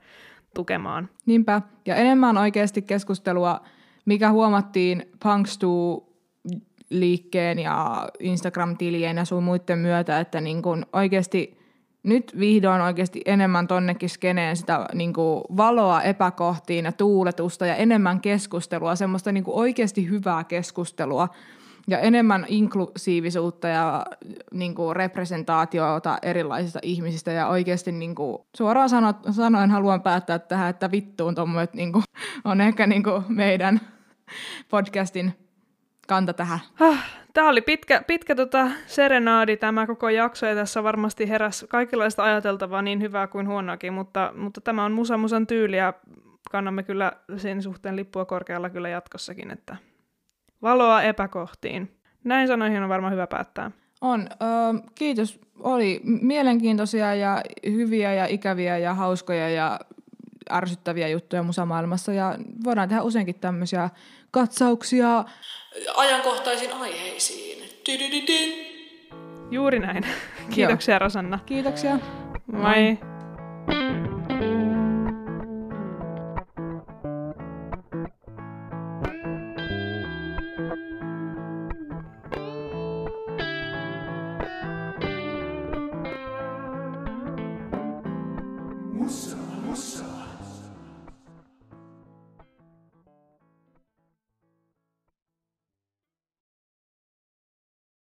tukemaan. Niinpä. Ja enemmän oikeasti keskustelua, mikä huomattiin Punkstu liikkeen ja Instagram-tilien ja sun muiden myötä, että niin kun oikeasti nyt vihdoin oikeasti enemmän tonnekin skeneen sitä niin kuin valoa epäkohtiin ja tuuletusta ja enemmän keskustelua, semmoista niin kuin oikeasti hyvää keskustelua ja enemmän inklusiivisuutta ja niin kuin representaatiota erilaisista ihmisistä. Ja oikeasti niin kuin, suoraan sano, sanoen haluan päättää tähän, että vittuun tuommoiset niin on ehkä niin kuin meidän podcastin kanta tähän. Tämä oli pitkä, pitkä tota serenaadi tämä koko jakso, ja tässä varmasti heräs kaikenlaista ajateltavaa niin hyvää kuin huonoakin, mutta, mutta tämä on Musa Musan tyyli, ja kannamme kyllä sen suhteen lippua korkealla kyllä jatkossakin, että valoa epäkohtiin. Näin sanoihin on varmaan hyvä päättää. On. Ö, kiitos. Oli mielenkiintoisia ja hyviä ja ikäviä ja hauskoja ja ärsyttäviä juttuja musamaailmassa ja voidaan tehdä useinkin tämmöisiä katsauksia ajankohtaisiin aiheisiin. Tydydydyn. Juuri näin. Kiitoksia Joo. Rosanna. Kiitoksia. Moi. Moi.